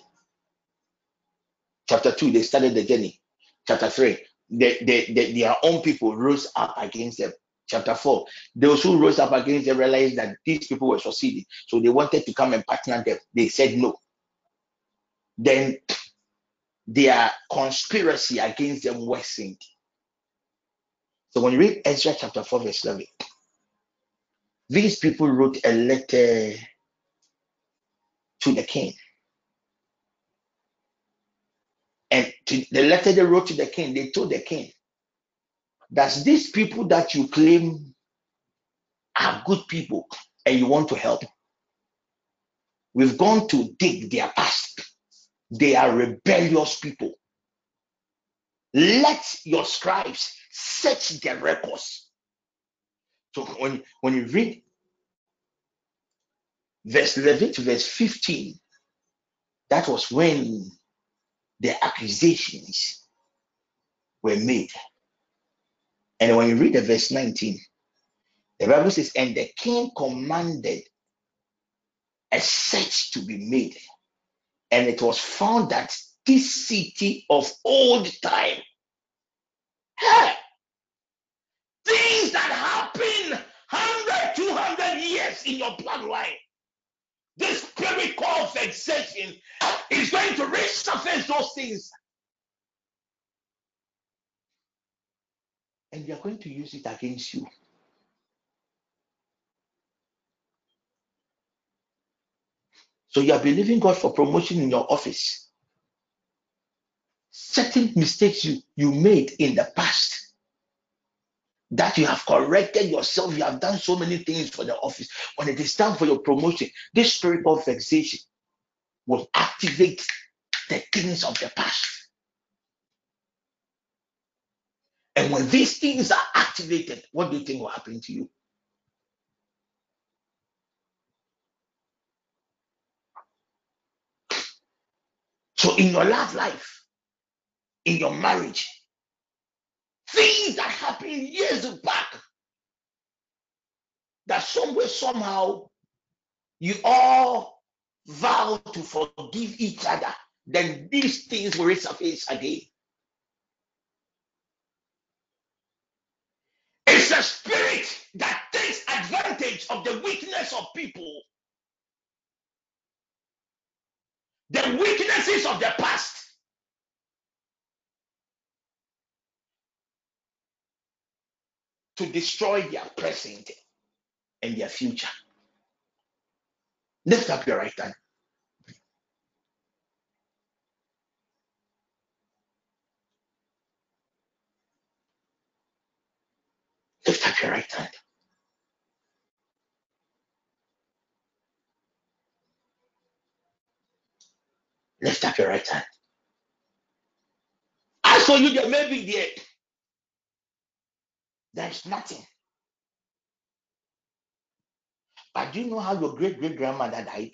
[SPEAKER 4] Chapter 2, they started the journey. Chapter 3, they, they, they, their own people rose up against them. Chapter 4, those who rose up against them realized that these people were succeeding. So they wanted to come and partner them. They said no. Then their conspiracy against them worsened. So when you read Ezra chapter 4, verse 11, these people wrote a letter to the king. And the letter they wrote to the king, they told the king that these people that you claim are good people and you want to help, we've gone to dig their past. They are rebellious people. Let your scribes search their records. So when, when you read verse 11 to verse 15, that was when the accusations were made. And when you read the verse 19, the Bible says, And the king commanded a search to be made. And it was found that this city of old time, hey, things that happened 100, 200 years in your bloodline, this spirit called is going to resurface those things. And they are going to use it against you. So you are believing God for promotion in your office. Certain mistakes you, you made in the past that you have corrected yourself. You have done so many things for the office. When it is time for your promotion, this spirit of vexation will activate the things of the past. And when these things are activated, what do you think will happen to you? So in your love life, in your marriage, things that happened years back, that somewhere, somehow, you all vow to forgive each other, then these things will resurface again. It's a spirit that takes advantage of the weakness of people, the weaknesses of the past, to destroy their present and their future. Lift up your right hand. Lift up your right hand. Lift up your right hand. As for you, there may be there. There's nothing. But do you know how your great great grandmother died?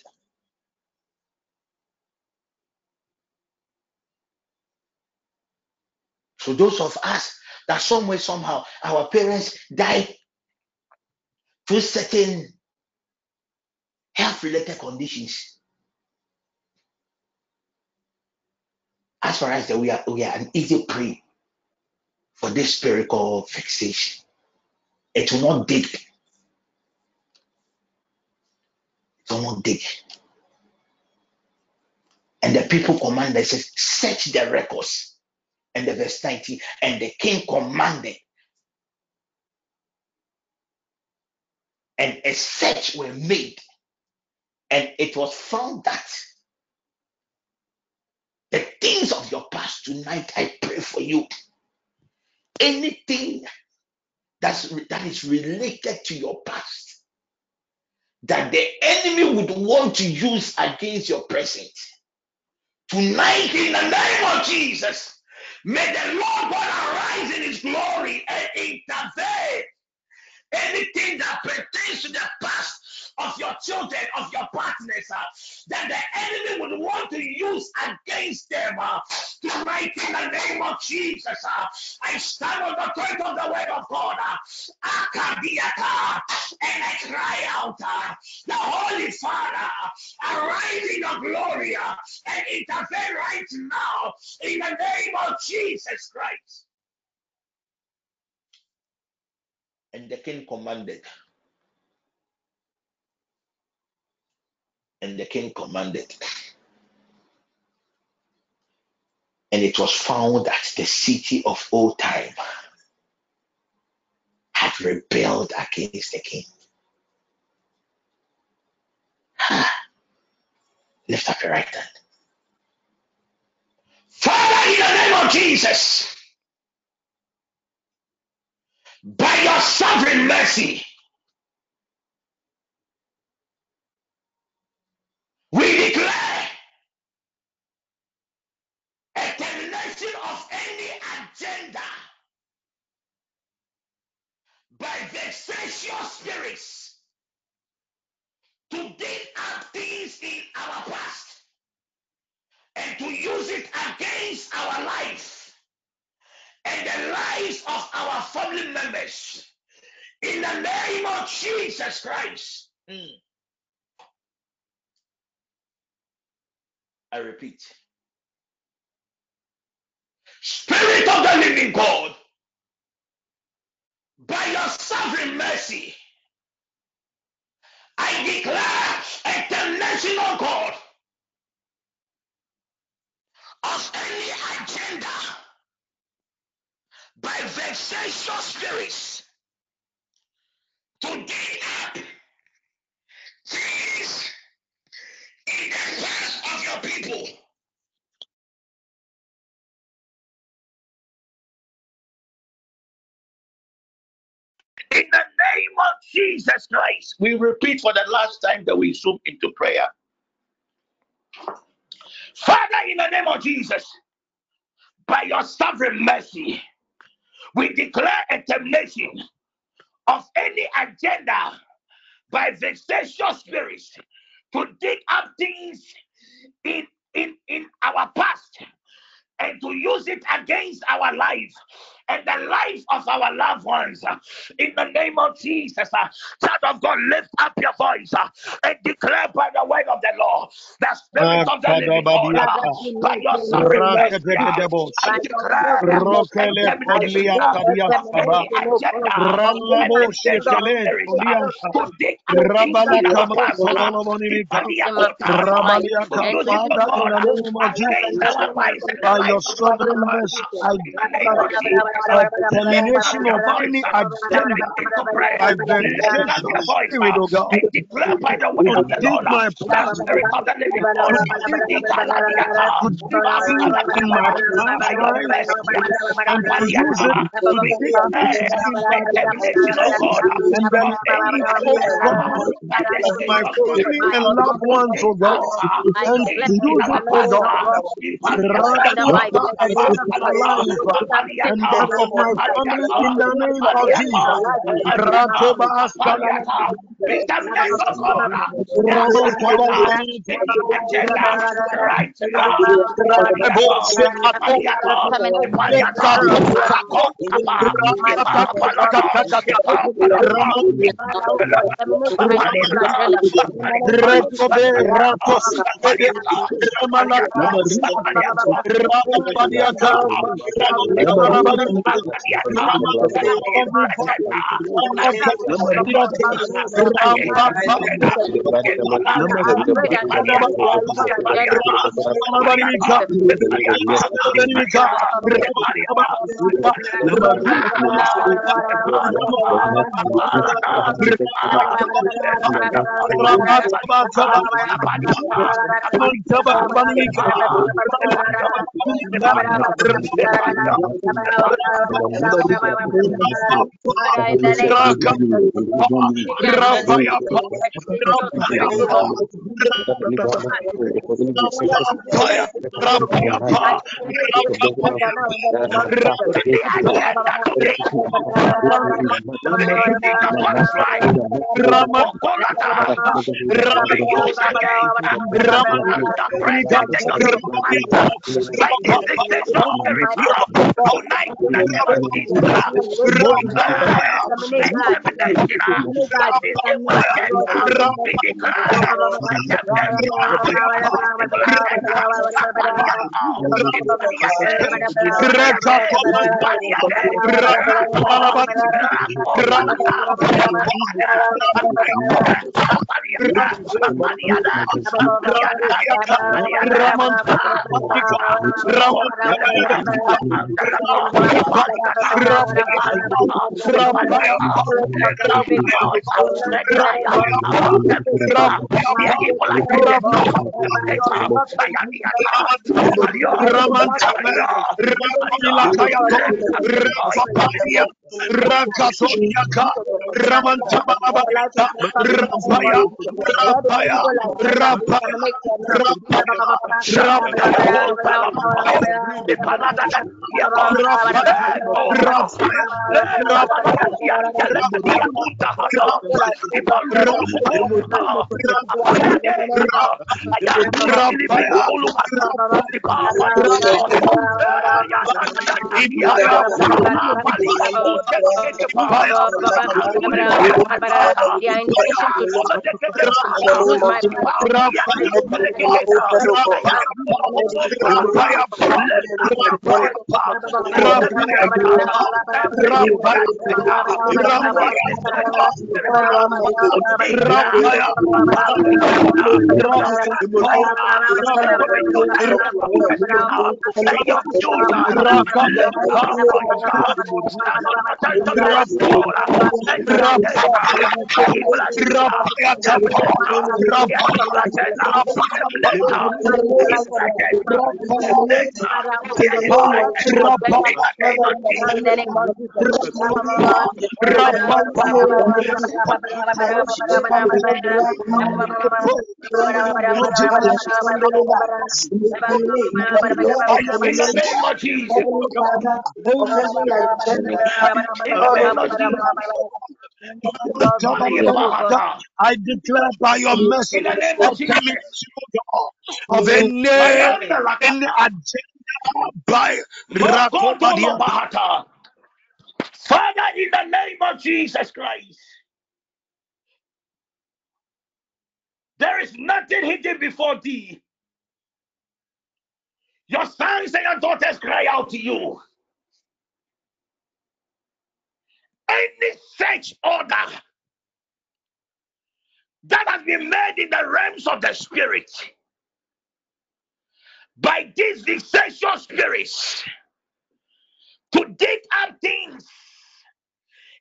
[SPEAKER 4] So those of us that somewhere somehow our parents died through certain health related conditions. As far as that we are we are an easy prey for this spirit called vexation. It will not dig. It will not dig. And the people commanded says, search the records. And the verse 19, and the king commanded, and a search were made, and it was found that the things of your past tonight, I pray for you. Anything that's that is related to your past that the enemy would want to use against your present. Tonight, in the name of Jesus, may the Lord God arise in his glory and intervene. Anything that pertains to the past of your children, of your partners, uh, that the enemy would want to use against them. Uh, tonight, in the name of Jesus, uh, I stand on the point of the word of God. Uh, and I cry out, uh, the Holy Father, arise in your glory uh, and intervene right now in the name of Jesus Christ. And the king commanded, and the king commanded, and it was found that the city of old time had rebelled against the king. Lift up your right hand. Father, in the name of Jesus, by your sovereign mercy, we declare a of any agenda by vexatious spirits to dig up things in our past and to use it against our life and the lives of our family members. In the name of Jesus Christ. Mm. I repeat. Spirit of the living God, by your sovereign mercy, I declare a termination, of God, of any agenda by vexatious spirits to dig up things in the past of your people. Jesus Christ, we repeat for the last time that we zoom into prayer. Father, in the name of Jesus, by your sovereign mercy, we declare a termination of any agenda by vexatious spirits to dig up things in, in, in our past and to use it against our life and the life of our loved ones. In the name of Jesus, uh, child of God, lift up your voice uh, and declare by the word of the Lord, the Spirit of the living God, uh, by your sovereign mercy, I declare a
[SPEAKER 5] Rokele
[SPEAKER 4] termination
[SPEAKER 5] Podlia Tadia
[SPEAKER 4] of any agenda of
[SPEAKER 5] Rallabo
[SPEAKER 4] vexatious
[SPEAKER 5] Shekele
[SPEAKER 4] spirits
[SPEAKER 5] Tolianta
[SPEAKER 4] to dig up things
[SPEAKER 5] Rabala
[SPEAKER 4] in our
[SPEAKER 5] Kaba
[SPEAKER 4] past.
[SPEAKER 5] Sololomonimika
[SPEAKER 4] Ipalia Kota,
[SPEAKER 5] Rabalia
[SPEAKER 4] To use it,
[SPEAKER 5] Father, in
[SPEAKER 4] God,
[SPEAKER 5] the name of
[SPEAKER 4] against
[SPEAKER 5] Jesus,
[SPEAKER 4] our lives and the
[SPEAKER 5] by your
[SPEAKER 4] lives of our loved
[SPEAKER 5] sovereign mercy, I
[SPEAKER 4] Of
[SPEAKER 5] termination of any agenda
[SPEAKER 4] and declare by the
[SPEAKER 5] to
[SPEAKER 4] of the Lord
[SPEAKER 5] my
[SPEAKER 4] of the
[SPEAKER 5] my
[SPEAKER 4] the
[SPEAKER 5] of my loved ones, my. And of my family in the name of Jesus. Rakoba Askana.
[SPEAKER 7] With the name of God,
[SPEAKER 5] Raman Kabaya.
[SPEAKER 7] any agenda right now,
[SPEAKER 5] Rakabo Sekato. Rekobe Rakos Kede. Ramalaka. Ramabadiaka.
[SPEAKER 7] use again the president by this vexation spirit tonight in the agenda we declare
[SPEAKER 5] Rakatoniaka, Ramantabanabaya, Rapaya, Rapaya, Rapaya,
[SPEAKER 7] in the name of Jesus.
[SPEAKER 5] I declare by your mercy,
[SPEAKER 7] In the name of Jesus.
[SPEAKER 5] of any, any agenda by.
[SPEAKER 7] Bahata. Father, in the name of Jesus Christ, there is nothing hidden before thee. Your sons and your daughters cry out to you. Any such order that has been made in the realms of the spirit by these vexatious spirits to dig up things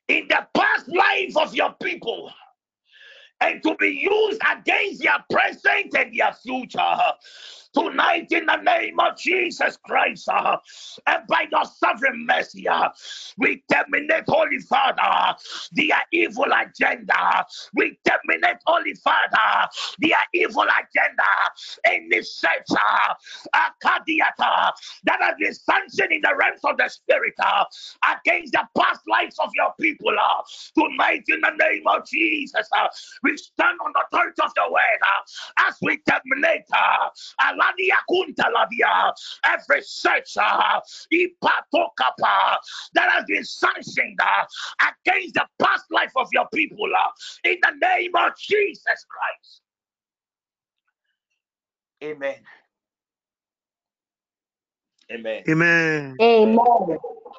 [SPEAKER 7] in the past life of your people and to be used against their present and their future.
[SPEAKER 4] Tonight, in the name of Jesus Christ, uh, and by your sovereign mercy, uh, we terminate, Holy Father, their evil agenda. We terminate, Holy Father, their evil agenda. Any search, uh, uh, that has been sanctioned in the realms of the Spirit uh, against the past lives of your people. Uh, tonight, in the name of Jesus, uh, we stand on the authority of the word uh, as we terminate uh, every search uh, that has been sanctioned uh, against the past life of your people uh, in the name of Jesus Christ. Amen. Amen.
[SPEAKER 5] Amen.
[SPEAKER 3] Amen.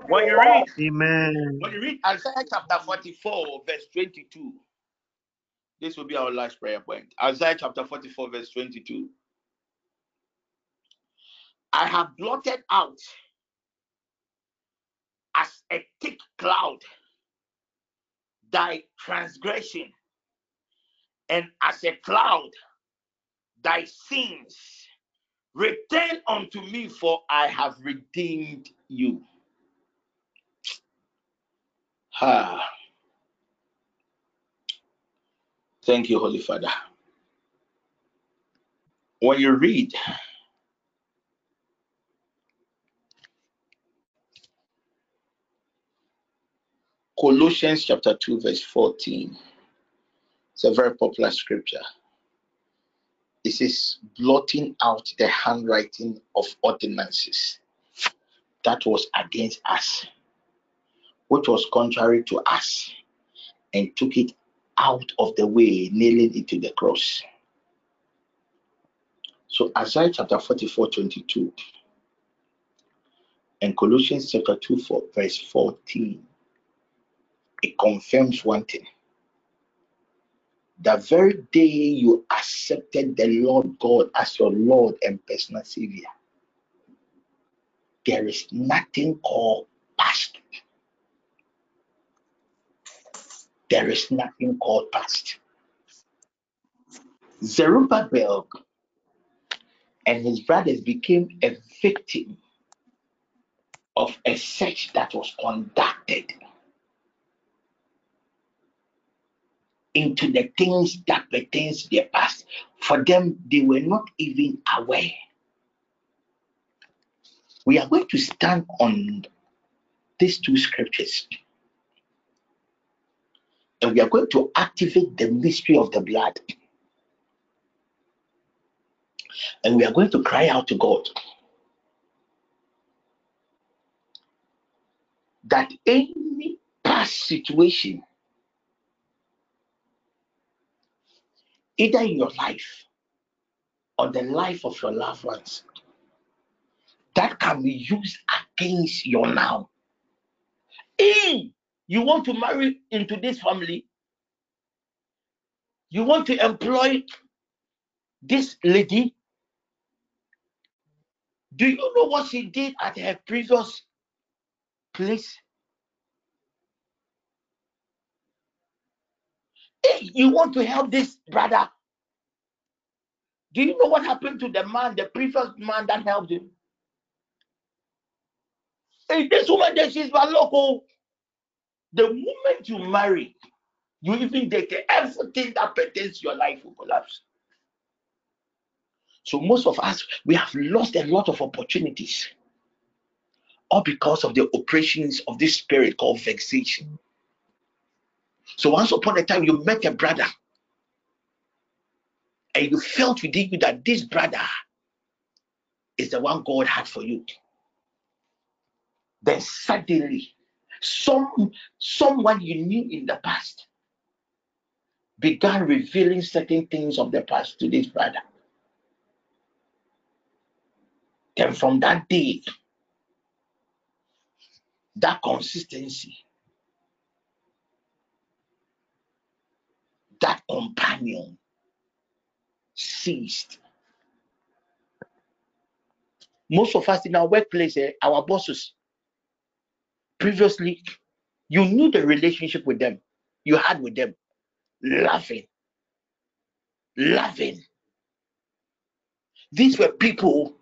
[SPEAKER 4] When you read,
[SPEAKER 5] Amen.
[SPEAKER 4] when you read Isaiah chapter 44, verse 22, this will be our last prayer point. Isaiah chapter 44, verse 22. I have blotted out as a thick cloud thy transgression, and as a cloud thy sins. Return unto me, for I have redeemed you. Ah. Thank you, Holy Father. When you read Colossians chapter 2, verse 14, it's a very popular scripture. It says, blotting out the handwriting of ordinances that was against us, which was contrary to us, and took it out of the way, nailing it to the cross. So Isaiah chapter 44, 22 and Colossians chapter 2, 4, verse 14, it confirms one thing. The very day you accepted the Lord God as your Lord and personal Savior, there is nothing called past. There is nothing called past. Zerubbabel and his brothers became a victim of a search that was conducted into the things that pertains their past. For them, they were not even aware. We are going to stand on these two scriptures. And we are going to activate the mystery of the blood. And we are going to cry out to God that any past situation, either in your life or the life of your loved ones, that can be used against your now. If you want to marry into this family, you want to employ this lady. Do you know what she did at her previous place? Hey, you want to help this brother? Do you know what happened to the man, the previous man that helped him? Hey, this woman, that she's my local. The moment you marry, you even take everything that pertains to your life will collapse. So most of us, we have lost a lot of opportunities, all because of the operations of this spirit called vexation. So once upon a time, you met a brother, and you felt within you that this brother is the one God had for you. Then suddenly, some someone you knew in the past began revealing certain things of the past to this brother. Then from that day, that consistency, that companion ceased. Most of us in our workplace, eh, our bosses, previously, you knew the relationship with them, you had with them, loving, loving. These were people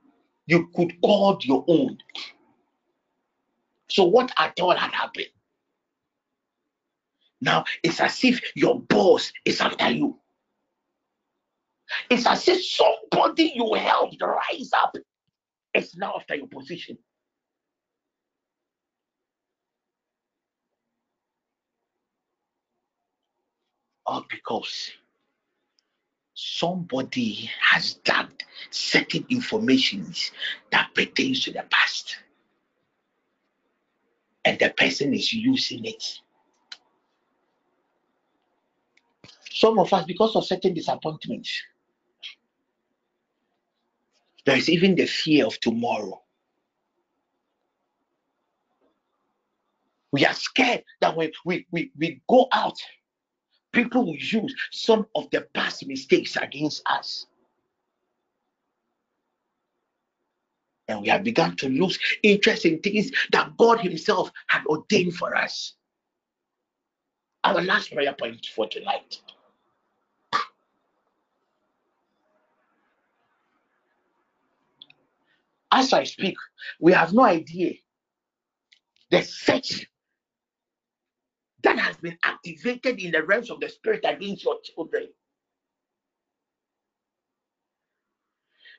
[SPEAKER 4] you could call your own. So what at all had happened? Now it's as if your boss is after you. It's as if somebody you helped rise up is now after your position. All because somebody has dug certain informations that pertains to the past and the person is using it some of us because of certain disappointments there is even the fear of tomorrow we are scared that when we, we, we go out people will use some of the past mistakes against us and we have begun to lose interest in things that God Himself had ordained for us. Our last prayer point for tonight. As I speak, we have no idea the search that has been activated in the realms of the spirit against your children.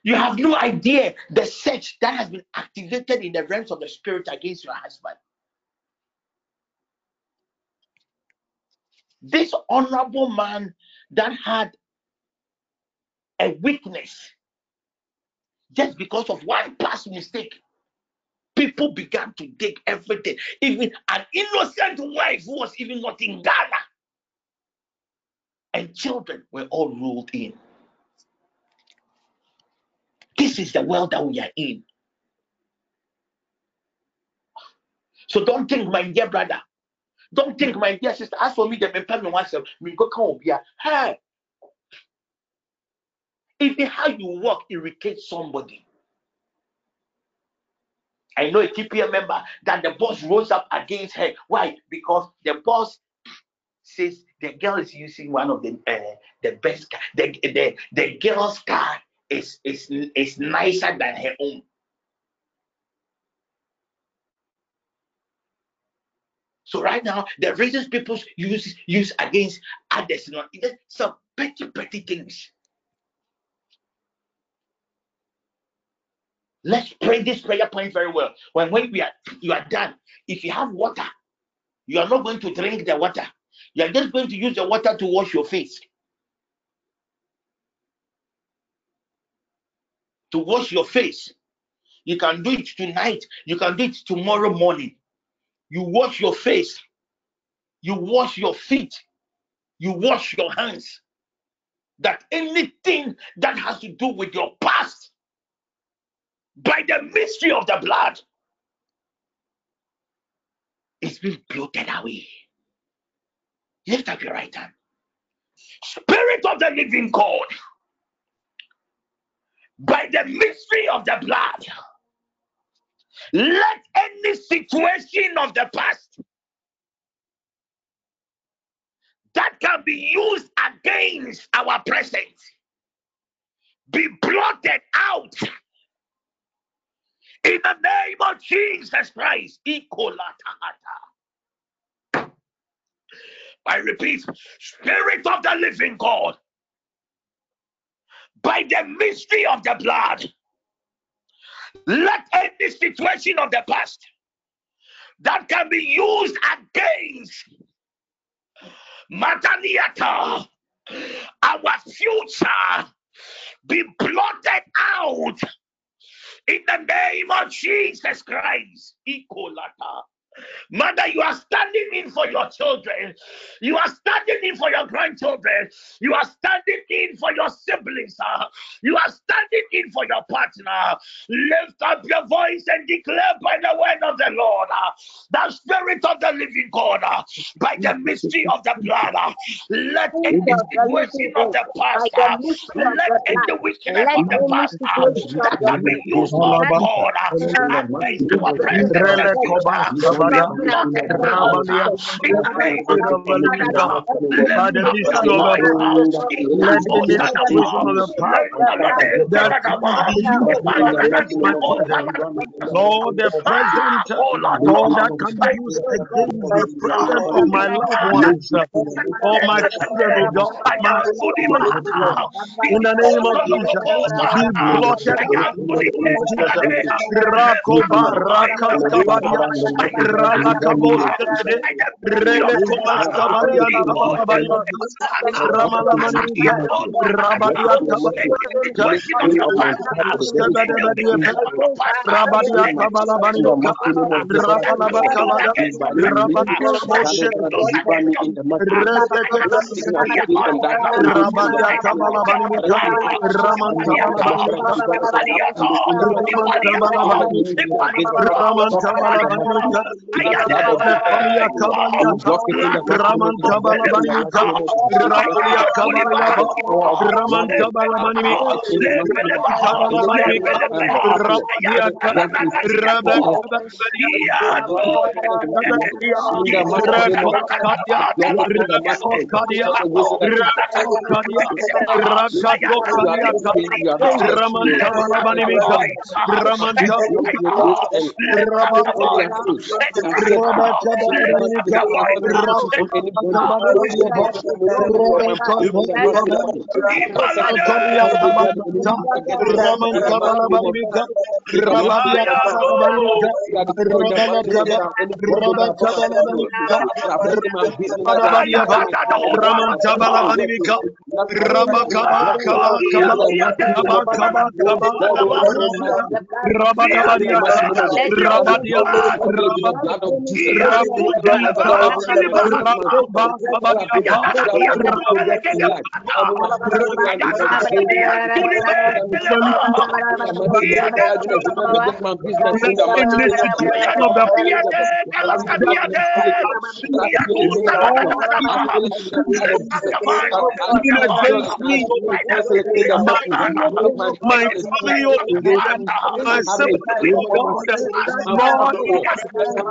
[SPEAKER 4] You have no idea the search that has been activated in the realms of the spirit against your husband. This honorable man that had a weakness just because of one past mistake, people began to take everything. Even an innocent wife who was even not in Ghana, and children were all ruled in. This is the world that we are in. So don't think, my dear brother. Don't think, my dear sister. As for me, the me myself, me go come here. Hey, even how you walk irritates somebody. I know a TPM member that the boss rose up against her. Why? Because the boss says the girl is using one of the uh, the best car. The, the the girl's car is is is nicer than her own. So right now, the reasons people use use against others, you know, some petty petty things. Let's pray this prayer point very well. When when we are you are done, if you have water, you are not going to drink the water. You are just going to use the water to wash your face. to wash your face. You can do it tonight. You can do it tomorrow morning. You wash your face. You wash your feet. You wash your hands. That anything that has to do with your past, by the mystery of the blood, is being blotted away. Lift up your right hand. Spirit of the living God by the mystery of the blood. Let any situation of the past that can be used against our present be blotted out in the name of Jesus Christ. I repeat, Spirit of the living God, by the mystery of the blood. Let any situation of the past that can be used against Mataniata, our future, be blotted out in the name of Jesus Christ. Ikolata. Mother, you are standing in for your children. You are standing in for your grandchildren. You are standing in for your siblings. Uh. You are standing in for your partner. Lift up your voice and declare by the word of the Lord, uh, the Spirit of the living God, uh, by the mystery of the blood. Uh, let any situation of the past, uh, let any weakness of the past uh, that can be used, oh God, uh, against our
[SPEAKER 11] by the of the let any situation of the power, that can be used to against my present. Lord, the present, Lord, that can be used against the of my loved ones, of my children, oh God, my in the name of Jesus, be blotted out in the name of Jesus. Rakoba, Rakaskabadia, Raman Raman Kabalabanika, Rabadia, Rakoba, my family, my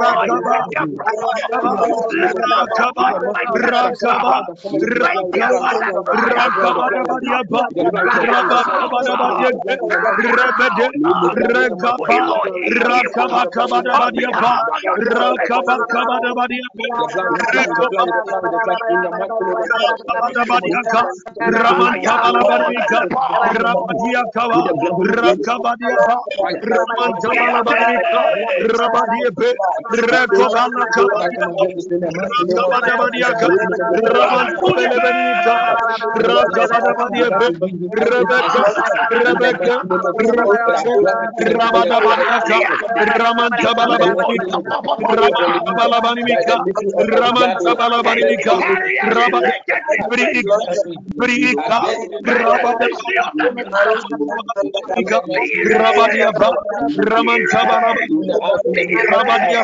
[SPEAKER 11] moment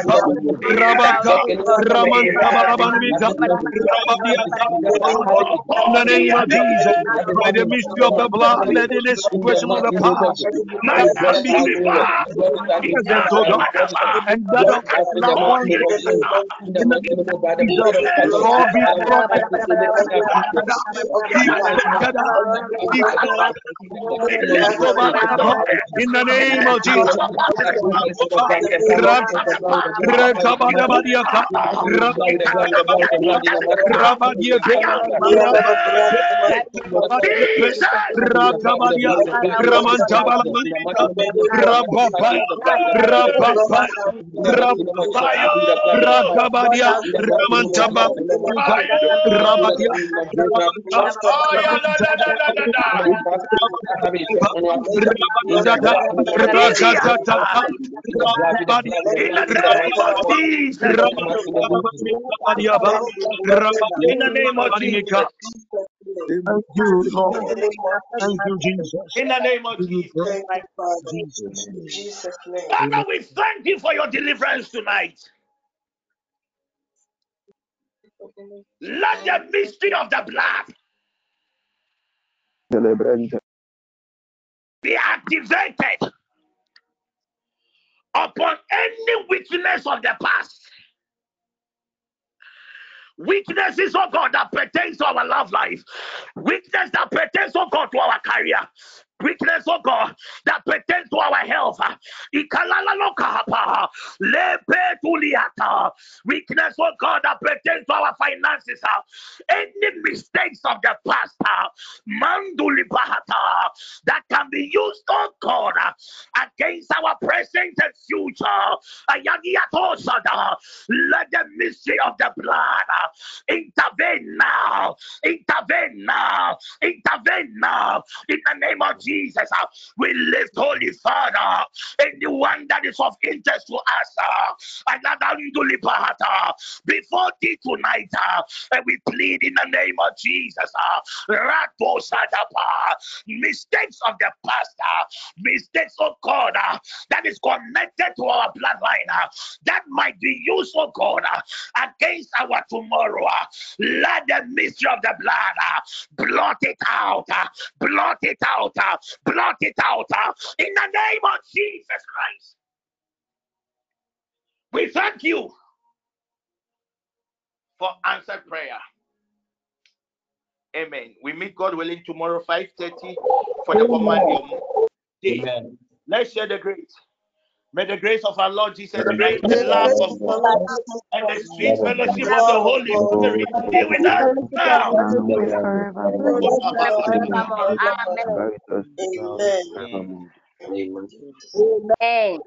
[SPEAKER 11] of be blotted out in the name of Rebecca, Rebecca, Rabadabadaka, Raman Tabalabanika, Rabalabanika, Raman Tabalabanika, Rabanika, Brika, Rabadabanika, Rabadiaba, Raman Tabalabanika, Rabadiaba, Rabaka, Raman Tabalabanika, Rabadiaka, in the name of Jesus, by the mystery of the blood, let in the situation of the past, let them be present, and that of loved ones in the name of Jesus, Lord, be blotted, be blotted out, be blotted out, in the name of Jesus. Rekabadabadiaka, Rabadiaka, Rakabadia, Ramantabalabanika, Rabapa, Rabapa, Rabaya, Rakabadia, Ramantabalabanika, Rabadia,
[SPEAKER 7] In the name of Jesus.
[SPEAKER 5] Thank you,
[SPEAKER 6] In
[SPEAKER 5] Lord.
[SPEAKER 6] the name of
[SPEAKER 5] Thank you,
[SPEAKER 6] Jesus.
[SPEAKER 5] Jesus.
[SPEAKER 4] In the name of Jesus.
[SPEAKER 5] praise,
[SPEAKER 6] Thank you, Father.
[SPEAKER 5] Jesus.
[SPEAKER 6] In Jesus' name.
[SPEAKER 4] Father, we thank you for your deliverance tonight. Let the mystery of the blood
[SPEAKER 12] Celebrante.
[SPEAKER 4] be activated upon any weakness of the past. Weaknesses, oh God, that pertains to our love life. Weakness that pertains, oh God, to our career. Weakness, oh God, that pertains to our health. Lepetuliata. Weakness, oh God, that pertains to our finances. Any mistakes of the past, uh, mandulibahata, that can be used, oh God, against our present and future. Ayagiatosada. Let the mystery of the blood uh, intervene now, intervene now, intervene now. In the name of Jesus, uh, we lift Holy Father, anyone that is of interest to us, uh, Ndulipahata, before thee tonight, uh, and we plead in the name of Jesus. Uh, mistakes of the past, uh, mistakes of God uh, that is connected to our bloodline, uh, that might be used, oh God, uh, against our tomorrow. uh, Let the mystery of the blood uh, blot it out, uh, blot it out, uh, blot it out uh, in the name of Jesus Christ. We thank you for answered prayer. Amen. We meet God willing tomorrow 5:30 for the command.
[SPEAKER 12] Amen.
[SPEAKER 4] Let's share the grace. May the grace of our Lord Jesus
[SPEAKER 12] May the
[SPEAKER 4] Christ,
[SPEAKER 6] May
[SPEAKER 4] the
[SPEAKER 6] the
[SPEAKER 4] love of
[SPEAKER 6] of
[SPEAKER 4] God,
[SPEAKER 6] our Lord Jesus
[SPEAKER 4] and the
[SPEAKER 6] Christ,
[SPEAKER 4] sweet
[SPEAKER 12] of
[SPEAKER 6] the
[SPEAKER 4] fellowship of the Holy Spirit be with us now.
[SPEAKER 12] now
[SPEAKER 3] Be
[SPEAKER 12] and
[SPEAKER 3] forevermore.
[SPEAKER 6] with us
[SPEAKER 12] forevermore.
[SPEAKER 6] now and
[SPEAKER 12] Amen.
[SPEAKER 3] Amen.
[SPEAKER 12] Abide with us now and
[SPEAKER 6] Amen.
[SPEAKER 12] forevermore. Amen.
[SPEAKER 6] Jesus.
[SPEAKER 3] Amen.